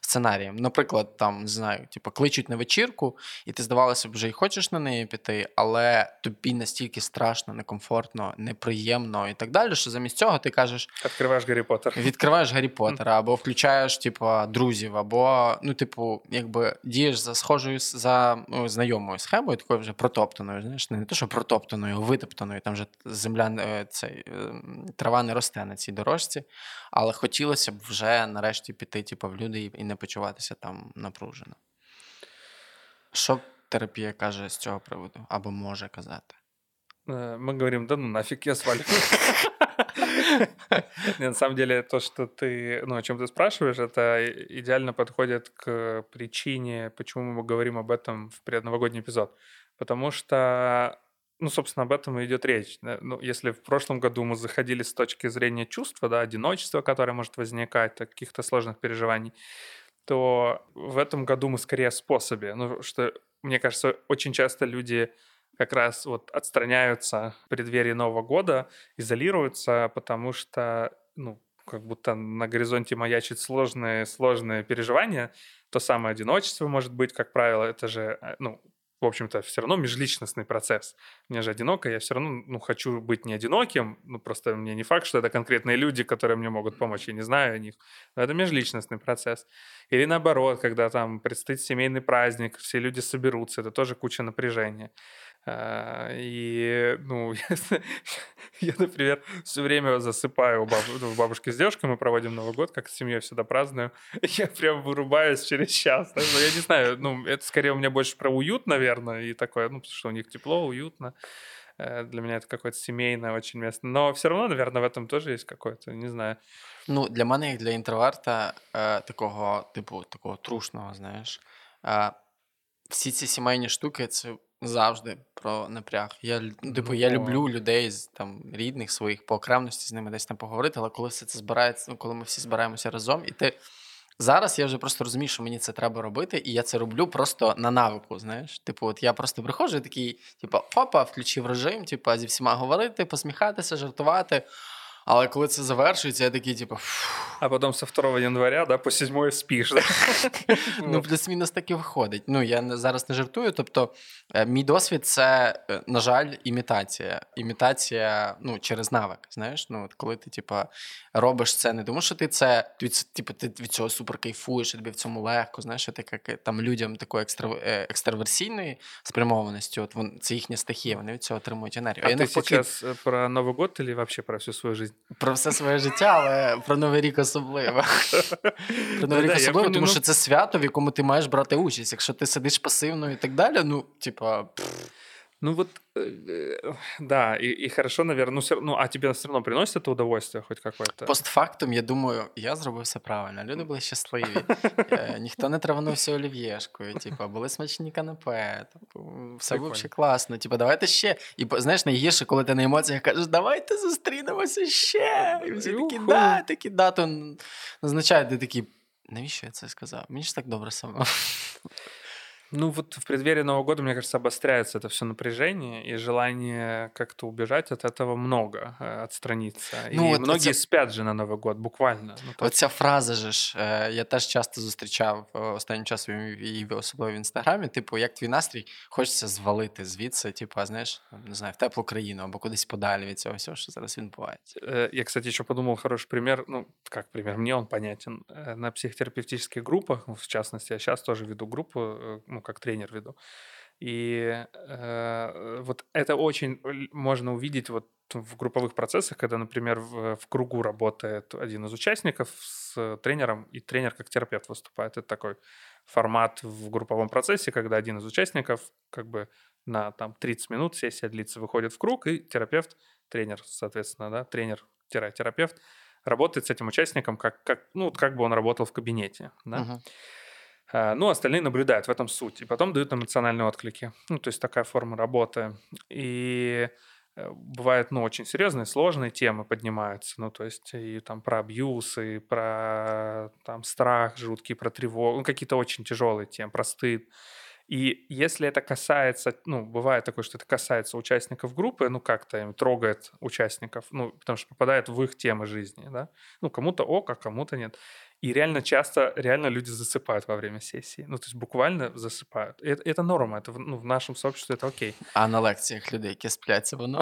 сценарієм. Наприклад, там не знаю, типу, кличуть на вечірку, і ти здавалося б, вже й хочеш на неї піти, але тобі настільки страшно, некомфортно, неприємно і так далі, що замість цього ти кажеш. Открываешь Гарри Поттер. Відкриваєш Гаррі Поттера, або включаєш, типу, друзів, або, ну, типу, якби дієш за схожою с- ну, знайомою схемою, такою вже протоптаною, знаєш, не те, що протоптаною, витоптаною, там вже земля е, цей, е, трава не росте на цій дорожці. Але хотілося б вже нарешті піти, типу, в люди і не почуватися там напружено. Що терапія каже з цього приводу, або може казати? Э, Мы говорим, да ну нафиг, я свалю. *laughs* Не, На самом деле, то, что ты, ну, о чем ты спрашиваешь, это идеально подходит к причине, почему мы говорим об этом в предновогодний эпизод. Потому что, ну, собственно, об этом и идет речь. Ну, если в прошлом году мы заходили с точки зрения чувства, да, одиночества, которое может возникать, каких-то сложных переживаний, то в этом году мы скорее о способе. Ну, что, мне кажется, очень часто люди как раз вот отстраняются в преддверии Нового года, изолируются, потому что, ну, как будто на горизонте маячит сложные, сложные переживания. То самое одиночество может быть, как правило, это же, э, ну, в общем-то, все равно межличностный процесс. Мне же одиноко, я все равно ну, хочу быть не одиноким. Ну, просто мне не факт, что это конкретные люди, которые мне могут помочь. Я не знаю о них. Но это межличностный процесс. Или наоборот, когда там предстоит семейный праздник, все люди соберутся, это тоже куча напряжения. А, И, ну, я, *laughs* я, например, все время засыпаю у баб- ну, у бабушки с девушкой, мы проводим Новый год, как с семьей всегда праздную. *laughs* Я прям вырубаюсь через час. да, ну, Я не знаю, ну, это скорее у меня больше про уют, наверное, и такое, ну, потому что у них тепло, уютно. Э, Для меня это какое-то семейное очень место. Но все равно, наверное, в этом тоже есть какое-то, не знаю. Ну, для мене, як для інтроверта, е, такого, типу, такого трушного, знаєш, е, всі ці сімейні штуки це завжди про напряг. Я, ну, типу, я Ну, люблю людей з там рідних своїх по окремості з ними десь там поговорити, але коли все це збирається, ну, коли ми всі збираємося разом, і ти. Зараз я вже просто розумію, що мені це треба робити, і я це роблю просто на навику. Знаєш, типу, от я просто приходжу і такий, типу, опа, включив режим, типу, зі всіма говорити, посміхатися, жартувати. Але коли це завершується, я такий, типу, «Фу». А потом со 2 января, да, по 7 спишь, да? *laughs* ну плюс-мінус так і виходить. Ну я не- зараз не жартую. Тобто, е, мій досвід це, е, на жаль, імітація. Імітація ну, через навик. Знаєш, ну от коли ти, типа, робиш це не тому, що ти це від, ц- типу, ти від цього супер кайфуєш, і тобі в цьому легко. Знаєш, ти як е, там людям такої екстра, е, екстраверсійної спрямованості, от вон, це їхня стихія, вони від цього отримують енергію. А я ты навпаки, сейчас э, про Новый год или вообще про всю свою жизнь? Про все своє життя, але про Новий рік особливо. *laughs* Про Новий рік особливо, тому ну- що це свято, в якому ти маєш брати участь. Якщо ти сидиш пасивно і так далі, ну, типа, Ну вот, э, э, да, и, и хорошо, наверное, ну, всё- ну, а тебе все равно приносит это удовольствие хоть какое-то? постфактум, я думаю, я зробив все правильно. Люди були щасливі. *laughs* Е, Ніхто не траванувся олів'єшкою, типа, були смачні канапе. Типу, все Прикольно. взагалі класно. Типа, давайте ще. І по- знаєш, найгірше, коли ти на емоціях кажеш, давайте зустрінемося ще. І всі такі, Юху. да, такі, да, то н- означає, ти такий. Навіщо я це сказав? Мені ж так добре само. Ну вот в преддверии Нового года, мне кажется, обостряется это все напряжение, и желание как-то убежать от этого много, э, отстраниться. Ну, и вот многие это- спят же на Новый год, буквально. Ну, то есть- Оця фраза же ж, е, я теж часто зустрічав е, останнім часом і в- особливо в інстаграмі. Типу, як твій настрій, хочеться звалити звідси, типу, а знаєш, там, не знаю, в теплу країну або кудись подалі від цього всього, що зараз відбувається. Э, Я, кстати, еще подумал хороший пример, ну, как пример, мне он понятен. Э, На психотерапевтических группах, ну, в частности, я сейчас тоже веду группу, э, как тренер веду. И э, вот это очень можно увидеть вот в групповых процессах, когда, например, в, в кругу работает один из участников с тренером, и тренер как терапевт выступает. Это такой формат в групповом процессе, когда один из участников как бы на там 30 минут сессия длится, выходит в круг, и терапевт, тренер, соответственно, да, тренер-терапевт, работает с этим участником, как, как, ну, как бы он работал в кабинете. Да? Мгм. А, Ну, остальные наблюдают в этом суть. И потом дают эмоциональные отклики. Ну, то есть такая форма работы. И э, бывают, ну, очень серьезные, сложные темы поднимаются, ну, то есть и там про абьюз, и про там страх жуткий, про тревогу, ну, какие-то очень тяжелые темы, про стыд. И если это касается, ну, бывает такое, что это касается участников группы, ну, как-то им трогает участников, ну, потому что попадает в их темы жизни, да. Ну, кому-то ок, а кому-то нет. И реально часто, реально люди засыпают во время сессии. Ну, то есть буквально засыпают. И это, это норма, это в, ну, в нашем сообществе это окей. А на лекціях людей, які спляться, воно.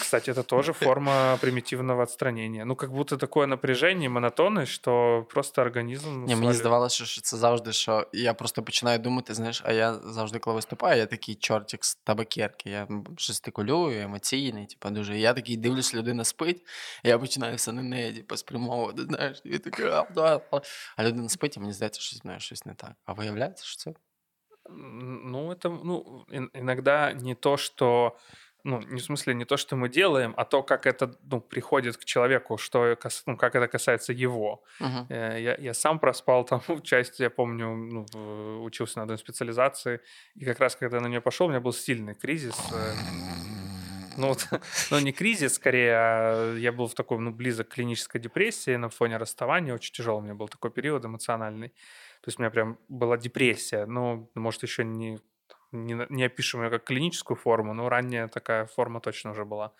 Кстати, это тоже форма *laughs* примитивного отстранения. Ну, как будто такое напряжение, монотонность, что просто организм... Ні, мені свалює. здавалося, що це завжди, що я просто починаю думати, знаєш, а я завжди, коли виступаю, я такий чортик з табакерки. Я жестикулюю, емоційний, типу, дуже. І я такий дивлюсь, людина спить, і я починаю все на неї, типу, спрямовувати, знаєш, і такий, а, да, а. а людина спить, і мені здається, що знає, щось не так. А виявляється, що це М, Ну, это, ну, ин- иногда не то, что, ну, не в смысле не то, что мы делаем, а то, как это, ну, приходит к человеку, что, кас- ну, как это касается его. угу. Э, Я, я сам проспал там *laughs* часть, я помню, ну, в- учился на одной специализации, и как раз когда на нее пошел, у меня был сильный кризис. ну, вот, *laughs* ну, не кризис, скорее, а я был в такой, ну, близок к клинической депрессии на фоне расставания. Очень тяжелый у меня был такой период эмоциональный. То есть у меня прям была депрессия. Ну, может, еще не, не, не опишем ее как клиническую форму, но ранняя такая форма точно уже была.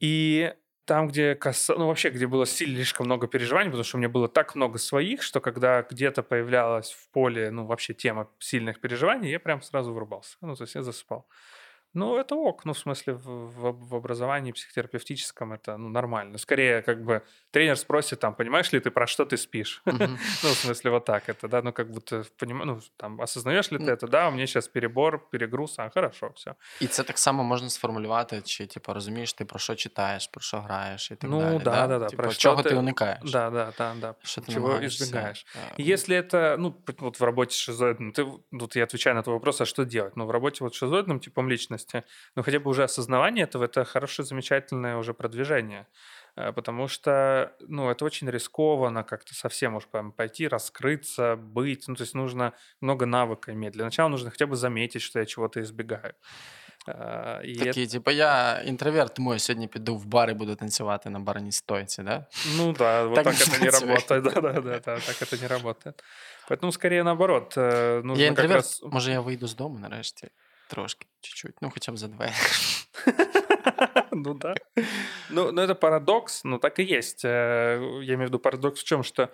И там, где каса... ну, вообще, где было слишком много переживаний, потому что у меня было так много своих, что когда где-то появлялась в поле, ну, вообще тема сильных переживаний, я прям сразу врубался. Ну, то есть я засыпал. Ну, это ок. Ну, в смысле, в, в- в образовании психотерапевтическом это ну, нормально. Скорее, как бы тренер спросит, там, понимаешь ли ты, про что ты спишь? Мгм. *laughs* Ну, в смысле, вот так это, да, ну, как будто, поним... ну, там, осознаешь ли ты это, да, у меня сейчас перебор, перегруз, а, хорошо, все. І це так само можна сформулювати, чи типу, розумієш, ти про що читаєш, про що граєш і так Ну, далі. да, да, да, Типу, про що чого ти- ти уникаєш? Да, да, да, да. Що ти Чего намагаєшся, избегаешь. е, И Если это, ну, п- вот в работе с шизоидным, ты, в- тут я отвечаю на твой вопрос, а что делать? Ну, в работе вот с шизоидным типом личности, ну, хотя бы уже осознавание этого, это хорошее, замечательное уже продвижение. Э, Потому что, ну, это очень рискованно как-то совсем уж прям пойти, раскрыться, быть. Ну, то есть нужно много навыка иметь. Для начала нужно хотя бы заметить, что я чего-то избегаю. Э, И это- Такий, типу, я інтроверт, тому я сьогодні піду в бар і буду танцювати на барній стойці, да? Ну да, вот Так так, не это не танцуй. работает. Да, да, да, да, так это не работает. Поэтому скорее наоборот. э, Нужно я как інтроверт, раз... може я вийду з дому нарешті. Трошки, чуть-чуть, ну хоча б за двері. *laughs* Ну да. Ну, ну, это парадокс, ну так и есть. Э, Я имею в виду парадокс в чем, что,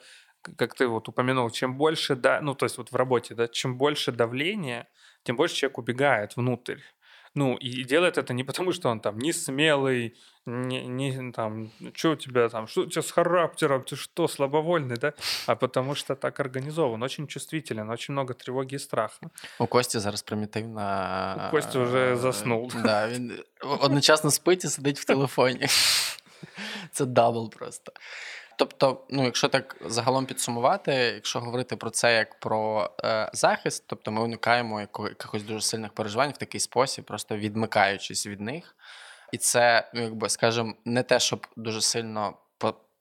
как ты вот упомянул, чем больше, да, ну то есть вот в работе, да, чем больше давления, тем больше человек убегает внутрь. Ну, и делает это не потому, что он там не смелый, не, не там, что у тебя там, что у тебя с характером, ты что, слабовольный, да? А потому что так организован, очень чувствителен, очень много тревоги и страха. У Кості зараз примітивна. У Кості вже заснув. Да, він одночасно спить і сидить в телефоні. *laughs* Це дабл просто. Тобто, ну, якщо так загалом підсумувати, якщо говорити про це як про е, захист, тобто ми уникаємо якихось дуже сильних переживань в такий спосіб, просто відмикаючись від них. І це, ну, якби, скажімо, не те, щоб дуже сильно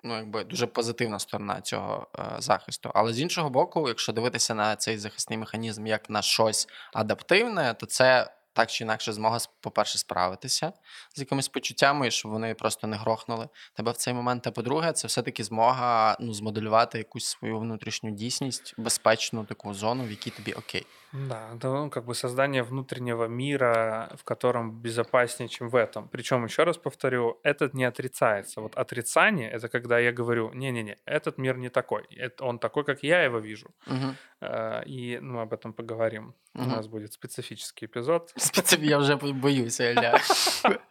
ну, якби, дуже позитивна сторона цього е, захисту. Але з іншого боку, якщо дивитися на цей захисний механізм як на щось адаптивне, то це так чи інакше змога, по-перше, справитися з якимись почуттями, і щоб вони просто не грохнули тебе в цей момент. А по-друге, це все-таки змога ну, змоделювати якусь свою внутрішню дійсність, безпечну таку зону, в якій тобі окей. Да, это ну, как бы создание внутреннего мира, в котором безопаснее, чем в этом. Причем, еще раз повторю, этот не отрицается. Вот отрицание — это когда я говорю, не-не-не, этот мир не такой, это он такой, как я его вижу. Угу. Э, И ну, об этом поговорим. У нас будет специфический эпизод. Я вже боюся, Ілля. *laughs*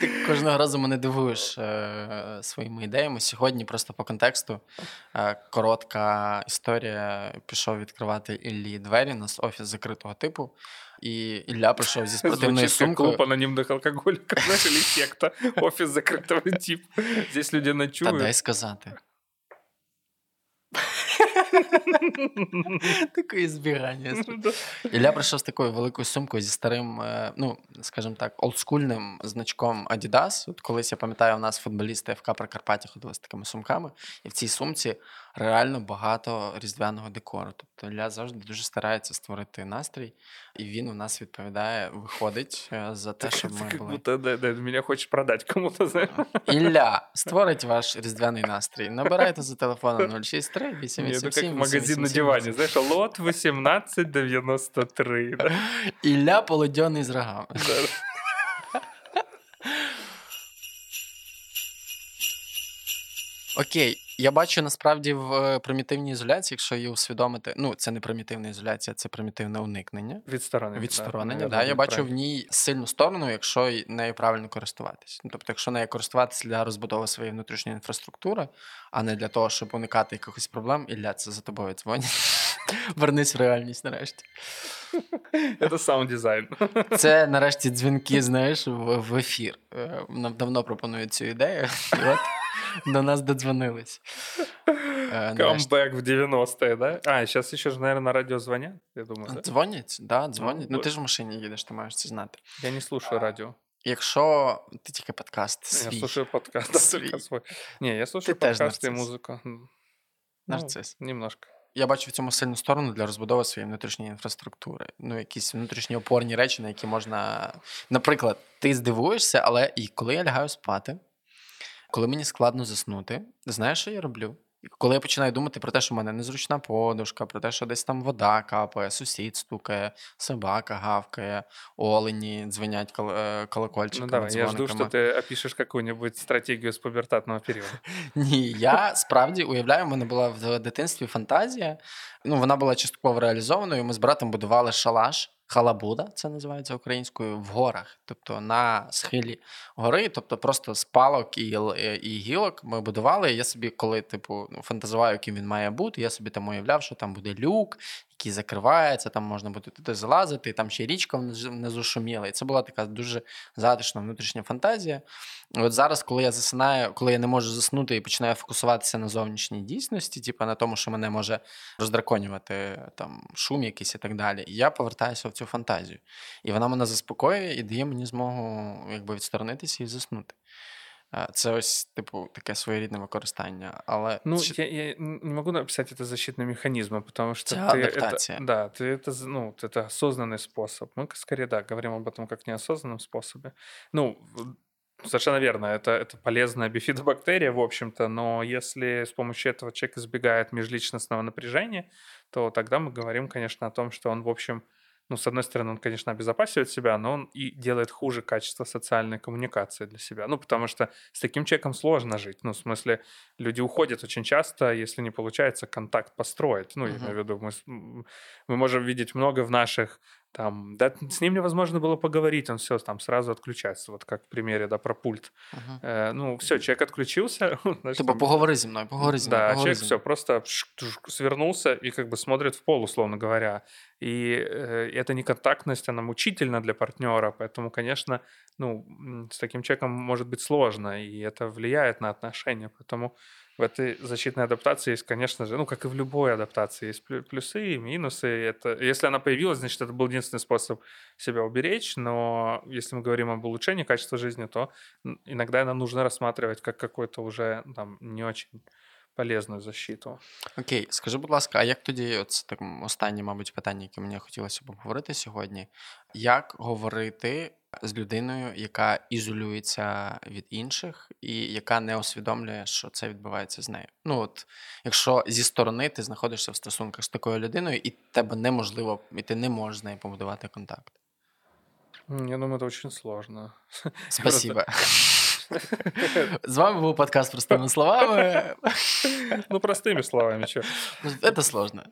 Ти кожного разу мене дивуєш е, своїми ідеями. Сьогодні просто по контексту е, коротка історія. Пішов відкривати Іллі двері У нас офіс закритого типу. І Ілля прийшов зі спортивною сумкою. клуб анонімних алкоголіків, знаєш, или секта, Офіс закритого типу. Здесь люди Та дай сказати. *laughs* Таке збігання. Да. Ілля прийшов з такою великою сумкою зі старим, е, ну, скажімо так, олдскульним значком Adidas. От колись я пам'ятаю, у нас футболісти ФК Прикарпаття ходили з такими сумками, і в цій сумці реально багато різдвяного декору. Тобто Ілля завжди дуже старається створити настрій, і він у нас відповідає, виходить е, за те, щоб ми були. будто да, да, меня хочешь продать кому-то, знаешь? Ілля *laughs* створить ваш різдвяний настрій. Набирайте за телефоном 063 Не, ну как 887 магазин на диване, знаешь, лот 1893, да? Ілля полудьоний з рогами. Окей, я бачу насправді в е, примітивній ізоляції, якщо її усвідомити, ну це не примітивна ізоляція, це примітивне уникнення. Відсторонення. Відсторонення, да, да, я бачу в ній сильну сторону, якщо нею правильно користуватись. Ну, тобто, якщо нею користуватись для розбудови своєї внутрішньої інфраструктури, а не для того, щоб уникати якихось проблем, Ілля, це за тобою дзвонять. *laughs* Вернись в реальність нарешті. *laughs* Это саунд-дизайн. *laughs* Це нарешті дзвінки, знаєш, в, ефір. Е, Нам давно пропонують цю ідею, от до нас додзвонились. Е, нарешті. Камбэк в 90-е, да? А, сейчас еще же, наверное, на радио звонят, я думаю, да? Дзвонять, да, дзвонять. Ну, бо- ти ж в машині їдеш, ти маєш це знати. Я не слушаю радио. Якщо ти тільки подкаст Я свій, слушаю подкаст. да, Свій. только свой. Не, я слушаю Ты тоже подкасты и нарцисс. музыку. М, нарцис. Ну, немножко. Я бачу в цьому сильну сторону для розбудови своєї внутрішньої інфраструктури. Ну, якісь внутрішні опорні речі, на які можна. Наприклад, ти здивуєшся, але і коли я лягаю спати, коли мені складно заснути, знаєш, що я роблю? Коли я починаю думати про те, що в мене незручна подушка, про те, що десь там вода капає, сусід стукає, собака гавкає, олені дзвенять кол- е, Ну колокольчиками, давай, я жду, дзвониками. что ты опишешь какую-нибудь стратегию с пубертатного периода. *laughs* Ні, я справді уявляю, в мене була в дитинстві фантазія. Ну, вона була частково реалізованою. Ми з братом будували шалаш. Халабуда, це називається українською, в горах, тобто на схилі гори, тобто просто з палок і, е, і гілок ми будували. Я собі, коли типу, ну, фантазував, яким він має бути, я собі там уявляв, що там буде люк, який закривається, там можна буде туди залазити, і там ще річка внизу шуміла. І це була така дуже затишна внутрішня фантазія. І От зараз, коли я засинаю, коли я не можу заснути і починаю фокусуватися на зовнішній дійсності, типу на тому, що мене може роздраконювати там шум якийсь і так далі, я повертаюся в цю фантазію. І вона мене заспокоює і дає мені змогу якби відсторонитися і заснути. Е, Це ось, типу, таке своєрідне використання. Але Ну, чи- я, я не могу написать это защитные механизмы, потому что Это ты адаптация. это, да, ты это, ну, это осознанный способ. Мы скорее, да, говорим об этом как неосознанном способе. Ну, совершенно верно, это, это полезная бифидобактерия, в общем-то, но если с помощью этого человек избегает межличностного напряжения, то тогда мы говорим, конечно, о том, что он, в общем, ну, с одной стороны, он, конечно, обезопасивает себя, но он и делает хуже качество социальной коммуникации для себя. Ну, потому что с таким человеком сложно жить. Ну, в смысле, люди уходят очень часто, если не получается контакт построить. Ну, я Мгм. имею в виду, мы, мы можем видеть много в наших там, да, с ним невозможно было поговорить, он все там сразу отключается, вот как в примере, да, про пульт. Мгм. Э, ну, все, человек отключился, *laughs* значит, Типу, там- поговори зі мною, поговори зі мною. да, поговори человек зі все мною. просто пш- тш- свернулся и как бы смотрит в пол, условно говоря. И э, эта неконтактность, она мучительна для партнера, поэтому, конечно, ну, м, с таким человеком может быть сложно, и это влияет на отношения. Поэтому в этой защитной адаптации есть, конечно же, ну, как и в любой адаптации, есть плю- плюсы и минусы. Это, если она появилась, значит, это был единственный способ себя уберечь, но если мы говорим об улучшении качества жизни, то иногда это нужно рассматривать как какой-то уже там не очень полезную защиту. Окей, скажи, будь ласка, а як тоді, це так останнє, мабуть, питання, яке мені хотілося б обговорити сьогодні. Як говорити з людиною, яка ізолюється від інших і яка не усвідомлює, що це відбувається з нею? Ну от, якщо зі сторони ти знаходишся в стосунках з такою людиною, і тебе неможливо, і ти не можеш з нею побудувати контакт. Я думаю, это очень сложно. Спасибо. З вами був подкаст простими словами. Ну, простыми словами, что. Це сложно.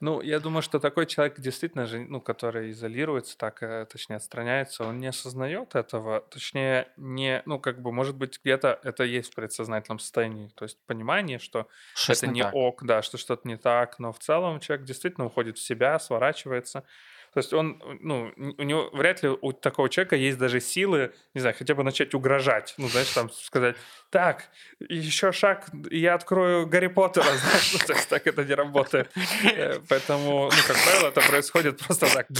Ну, я думаю, что такой человек действительно же, ну, который изолируется, так, э, точнее, отстраняется, он не осознает этого, точнее, не, ну, как бы, может быть, где-то это есть в предсознательном состоянии, то есть понимание, что Щось это не не ок, да, что что-то не так, но в целом человек действительно уходит в себя, сворачивается. То есть он, ну, у него вряд ли у такого человека есть даже силы, не знаю, хотя бы начать угрожать. Ну, знаешь, там сказать, так, еще шаг, я открою Гарри Поттера, *laughs* знаешь, ну, то есть так это не работает. Э, поэтому, ну, как правило, это происходит просто так. *laughs*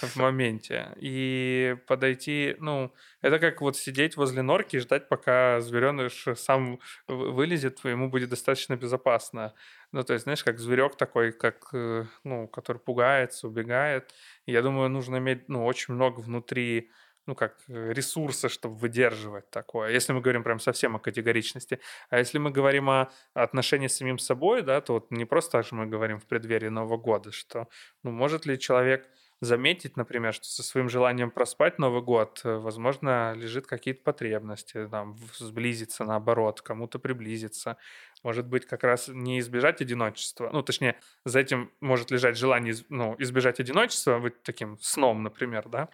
В моменте. И подойти, ну, это как вот сидеть возле норки и ждать, пока звереныш сам вылезет, ему будет достаточно безопасно. Ну, то есть, знаешь, как зверек такой, как, э, ну, который пугается, убегает. Я думаю, нужно иметь, ну, очень много внутри, ну, как э, ресурса, чтобы выдерживать такое. Если мы говорим прям совсем о категоричности. А если мы говорим о отношении с самим собой, да, то вот не просто так же мы говорим в преддверии Нового года, что, ну, может ли человек заметить, например, что со своим желанием проспать Новый год, э, возможно, лежит какие-то потребности, там, сблизиться, наоборот, кому-то приблизиться Может быть, как раз не избежать одиночества, ну, точнее, за этим может лежать желание, ну, избежать одиночества, быть таким сном, например, да,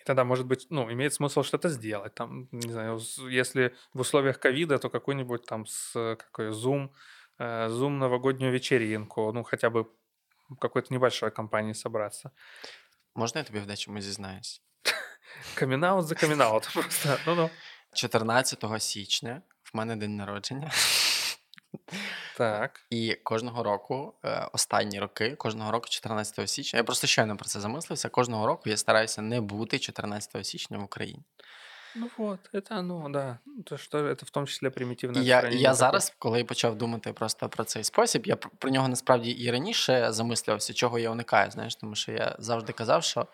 и тогда, может быть, ну, имеет смысл что-то сделать. Там, не знаю, если в условиях ковида, то какой-нибудь там с какой Zoom, э, Zoom новогоднюю вечеринку, ну, хотя бы в какой-то небольшой компании собраться. Можна я тобі в дечому зізнаюсь? Камінаут за камінаут *laughs* просто. Ну-ну. 14 січня в мене день народження. Так. І кожного року, е, останні роки, кожного року, 14 січня, я просто щойно про це замислився. Кожного року я стараюся не бути 14 січня в Україні. Ну от, це оно, да. Ну, то що це в тому числі примітивне я, я зараз, коли почав думати просто про цей спосіб, я про нього насправді і раніше замислювався, чого я уникаю. Знаєш, тому що я завжди казав, що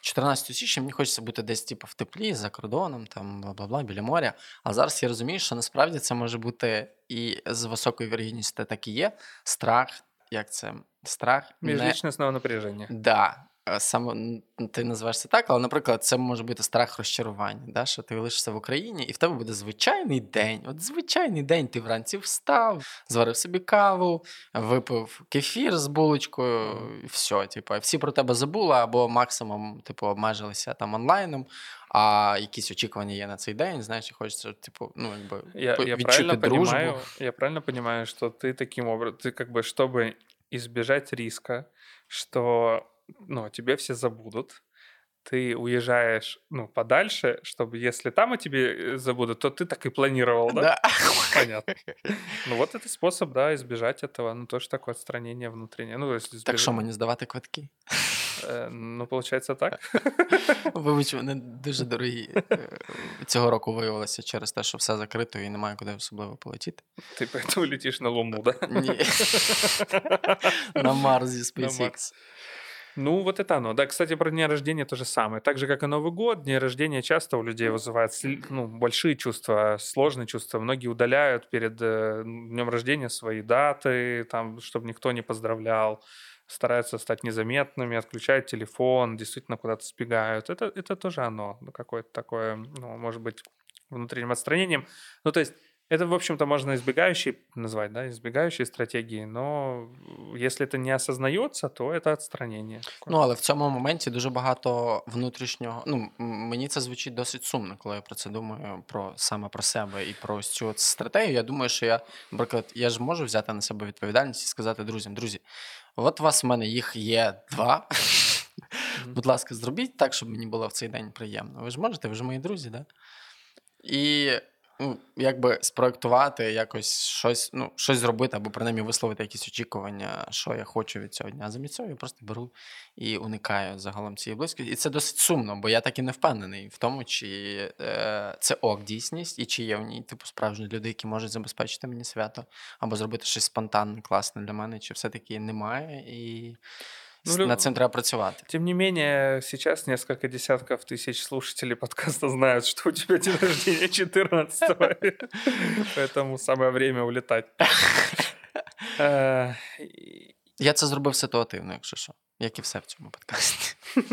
14 січня мені хочеться бути десь типу, в теплі, за кордоном, там бла бла бла, біля моря. А зараз я розумію, що насправді це може бути і з високою вірогідністю так і є. Страх, як це? Страх. Міжлічностного напряження. Да. Е, саме ти називаєшся так, але, наприклад, це може бути страх розчарування, да? що ти лишишся в Україні, і в тебе буде звичайний день. От звичайний день ти вранці встав, зварив собі каву, випив кефір з булочкою, і все. Типу, всі про тебе забули, або максимум типу, обмежилися там онлайном. А якісь очікування є на цей день, знаєш, і хочеться, типу, ну, якби я, я правильно дружбу. Понимаю, я правильно понимаю, что ты таким образом, ты как бы, чтобы избежать риска, что ну, о тебе все забудут, ты уезжаешь, ну, подальше, чтобы если там о тебе э, забудут, то ты так и планировал, да? Да. Понятно. *laughs* Ну, вот это способ, да, избежать этого, ну, тоже такое отстранение внутреннее. Ну, если избежать... Так що мені здавати квитки? Э, ну, получается так. *laughs* *laughs* Вибач, вони дуже дорогі. Цього року виявилося через те, що все закрито і немає куди особливо полетіти. Ти поэтому летиш на Луну, да? Ні. На Марс зі SpaceX. Ну, вот это оно. Да, кстати, про дни рождения то же самое. Так же, как и Новый год, дни рождения часто у людей вызывают ну, большие чувства, сложные чувства. Многие удаляют перед э, днем рождения свои даты, там, чтобы никто не поздравлял стараются стать незаметными, отключают телефон, действительно куда-то сбегают. Это, это тоже оно, ну, какое-то такое, ну, может быть, внутренним отстранением. Ну, то есть это, в общем-то, можно избегающей назвать, да, избегающей стратегії, но якщо це не осознається, то це відстранення. Ну, але в цьому моменті дуже багато внутрішнього. Ну, мені це звучить досить сумно, коли я про це думаю, про саме про себе і про цю стратегію. Я думаю, що я, наприклад, я ж можу взяти на себе відповідальність і сказати друзям: друзі, от у вас в мене їх є два. Будь ласка, зробіть так, щоб мені було в цей день приємно. Ви ж можете, ви ж мої друзі, да? І якби спроектувати якось щось, ну, щось зробити, або принаймні висловити якісь очікування, що я хочу від цього дня. А замість цього я просто беру і уникаю загалом цієї близькості. І це досить сумно, бо я так і не впевнений в тому, чи е, це ок дійсність, і чи є в ній типу справжні люди, які можуть забезпечити мені свято, або зробити щось спонтанне, класне для мене, чи все-таки немає. І ну, над этим треба працювати. Тем не менее, сейчас несколько десятков тысяч слушателей подкаста знают, что у тебя день рождения 14 *laughs* Поэтому самое время улетать. *laughs* Э, Я це зробив ситуативно, якщо що, як і все в цьому подкасті. *laughs*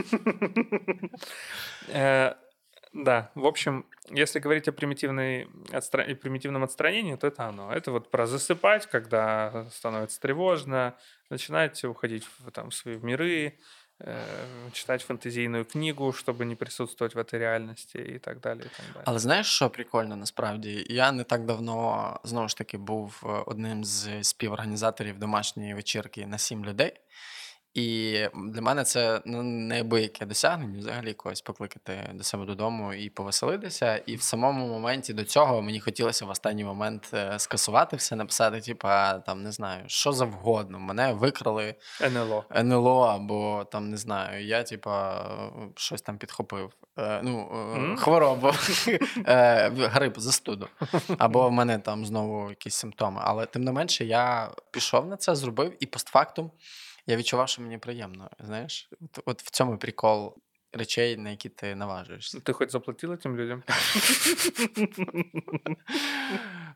Э, да, в общем, если говорить о примитивной, отстра... примитивном отстранении, то это оно. Это вот про засыпать, когда становится тревожно, начинать уходить в, там, в свои миры, э, читать фантазійну книгу, щоб не присутствовать в этой реальності, і так далі. і так далі. Але знаєш, що прикольно насправді? Я не так давно знову ж таки був одним з співорганізаторів домашньої вечірки на сім людей. І для мене це ну, неабияке досягнення взагалі когось покликати до себе додому і повеселитися. І в самому моменті до цього мені хотілося в останній момент е, скасувати все, написати, типа там не знаю, що завгодно. Мене викрали НЛО. НЛО, або там не знаю, я типа щось там підхопив. Е, ну, М? хворобу, *laughs* е, грип, застуду. *laughs* Або в мене там знову якісь симптоми. Але тим не менше, я пішов на це, зробив, і постфактум я відчував, що мені приємно. Знаєш, от, от в цьому прикол речей, на які ти наважуєшся. Ты хоть заплатил этим людям?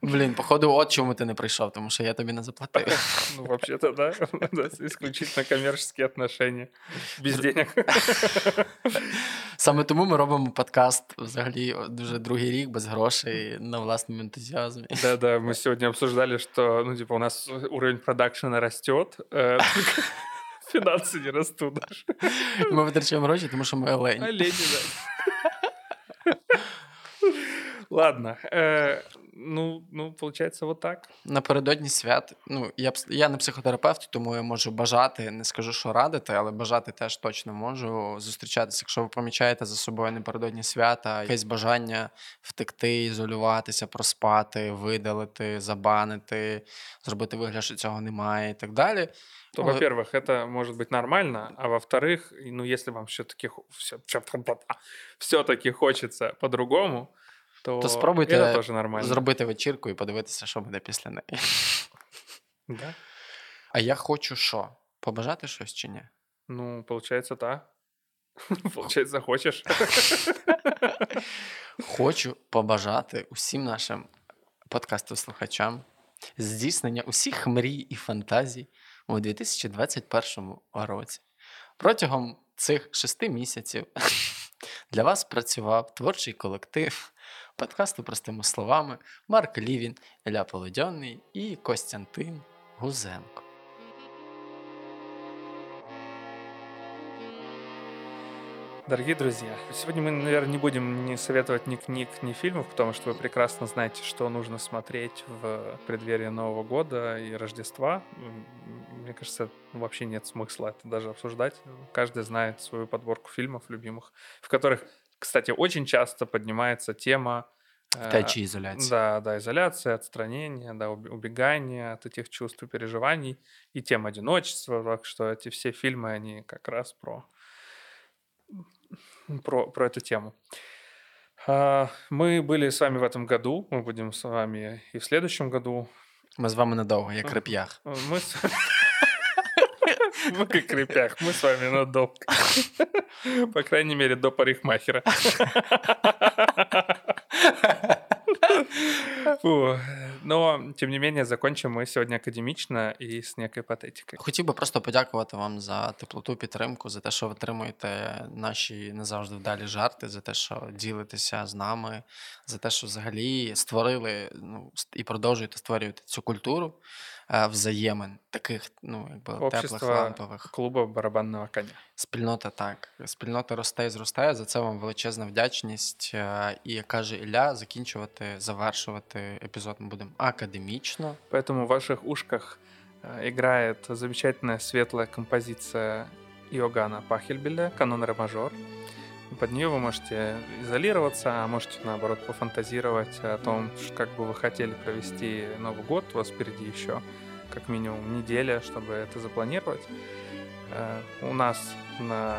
Блін, походу, от чому ти не прийшов, тому що я тобі не заплатив. *laughs* Ну, вообще-то, да. *laughs* Да, Исключительно коммерческие отношения. Без денег. *laughs* Саме тому ми робимо подкаст взагалі дуже другий рік без грошей на власному ентузіазмі. Да-да, мы сегодня обсуждали, что, ну, типа, у нас уровень продакшена растет, э, только финансы не растут даже. Ми витрачаємо гроші, тому що ми олені. Олени, да. *laughs* Ладно. э, Ну, ну, получается, вот так. Напередодні свят. Ну, я, пс- я не психотерапевт, тому я можу бажати, не скажу, що радити, але бажати теж точно можу зустрічатися. Якщо ви помічаєте за собою напередодні свята, якесь бажання втекти, ізолюватися, проспати, видалити, забанити, зробити вигляд, що цього немає і так далі. То, Ой. во-первых, это может быть нормально, а во-вторых, и, ну, если вам все-таки все-таки хочется *laughs* по-другому, то, То спробуйте это тоже нормально. Зробити вечірку і подивитися, що буде після неї. Да? А я хочу що? Побажати щось чи ні? Ну, получается, да. Получается, хочешь. Хочу побажати усім нашим подкасту-слухачам здійснення усіх мрій і фантазій У 2021 році. Протягом цих шести місяців *laughs* для вас працював творчий колектив подкасту простими словами Марк Лівін, Ілля Полодьонний і Костянтин Гузенко. Дорогие друзья, сегодня мы, наверное, не будем не советовать ни книг, ни фильмов, потому что вы прекрасно знаете, что нужно смотреть в преддверии Нового года и Рождества. М, Мне кажется, вообще нет смысла это даже обсуждать. Каждый знает свою подборку фильмов любимых, в которых, кстати, очень часто поднимается тема э, Втечі ізоляції. Да, да, изоляция, отстранение, да, уб- убегание от этих чувств и переживаний, и тема одиночества, так что эти все фильмы, они как раз про, про, про эту тему. А, Мы были с вами в этом году, мы будем с вами и в следующем году. Ми з вами надовго, як Мгм. реп'ях. Мы с... *laughs* Мы как репях, мы с вами надолго. По крайней мере, до парикмахера. *laughs* Фу. Но, тем не менее, закончимо ми сьогодні академічно і з некой патетикой. Хотів би просто подякувати вам за теплоту, підтримку, за те, що ви тримуєте наші не завжди вдалі жарти, за те, що ділитеся з нами, за те, що взагалі створили ну, і продовжуєте створювати цю культуру взаємин, таких, ну, якби теплих, лампових. клуба барабанного коня. Спільнота так. Спільнота росте і зростає. За це вам величезна вдячність. І як каже Ілля, закінчувати, завершувати епізод ми будемо академічно. Поэтому в ваших ушках играет замечательная светлая композиция Иоганна Пахельбеля «Канон ре мажор». И Под нее вы можете изолироваться, а можете, наоборот, пофантазировать о том, ш- как бы вы хотели провести Новый год. У вас впереди еще как минимум неделя, чтобы это запланировать. Э, У нас на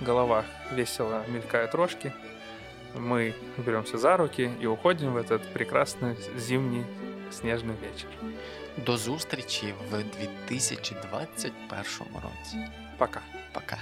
головах весело мелькают рожки. Мы беремся за руки и уходим в этот прекрасный зимний снежный вечер. До зустрічі в 2021 році. Пока. Пока.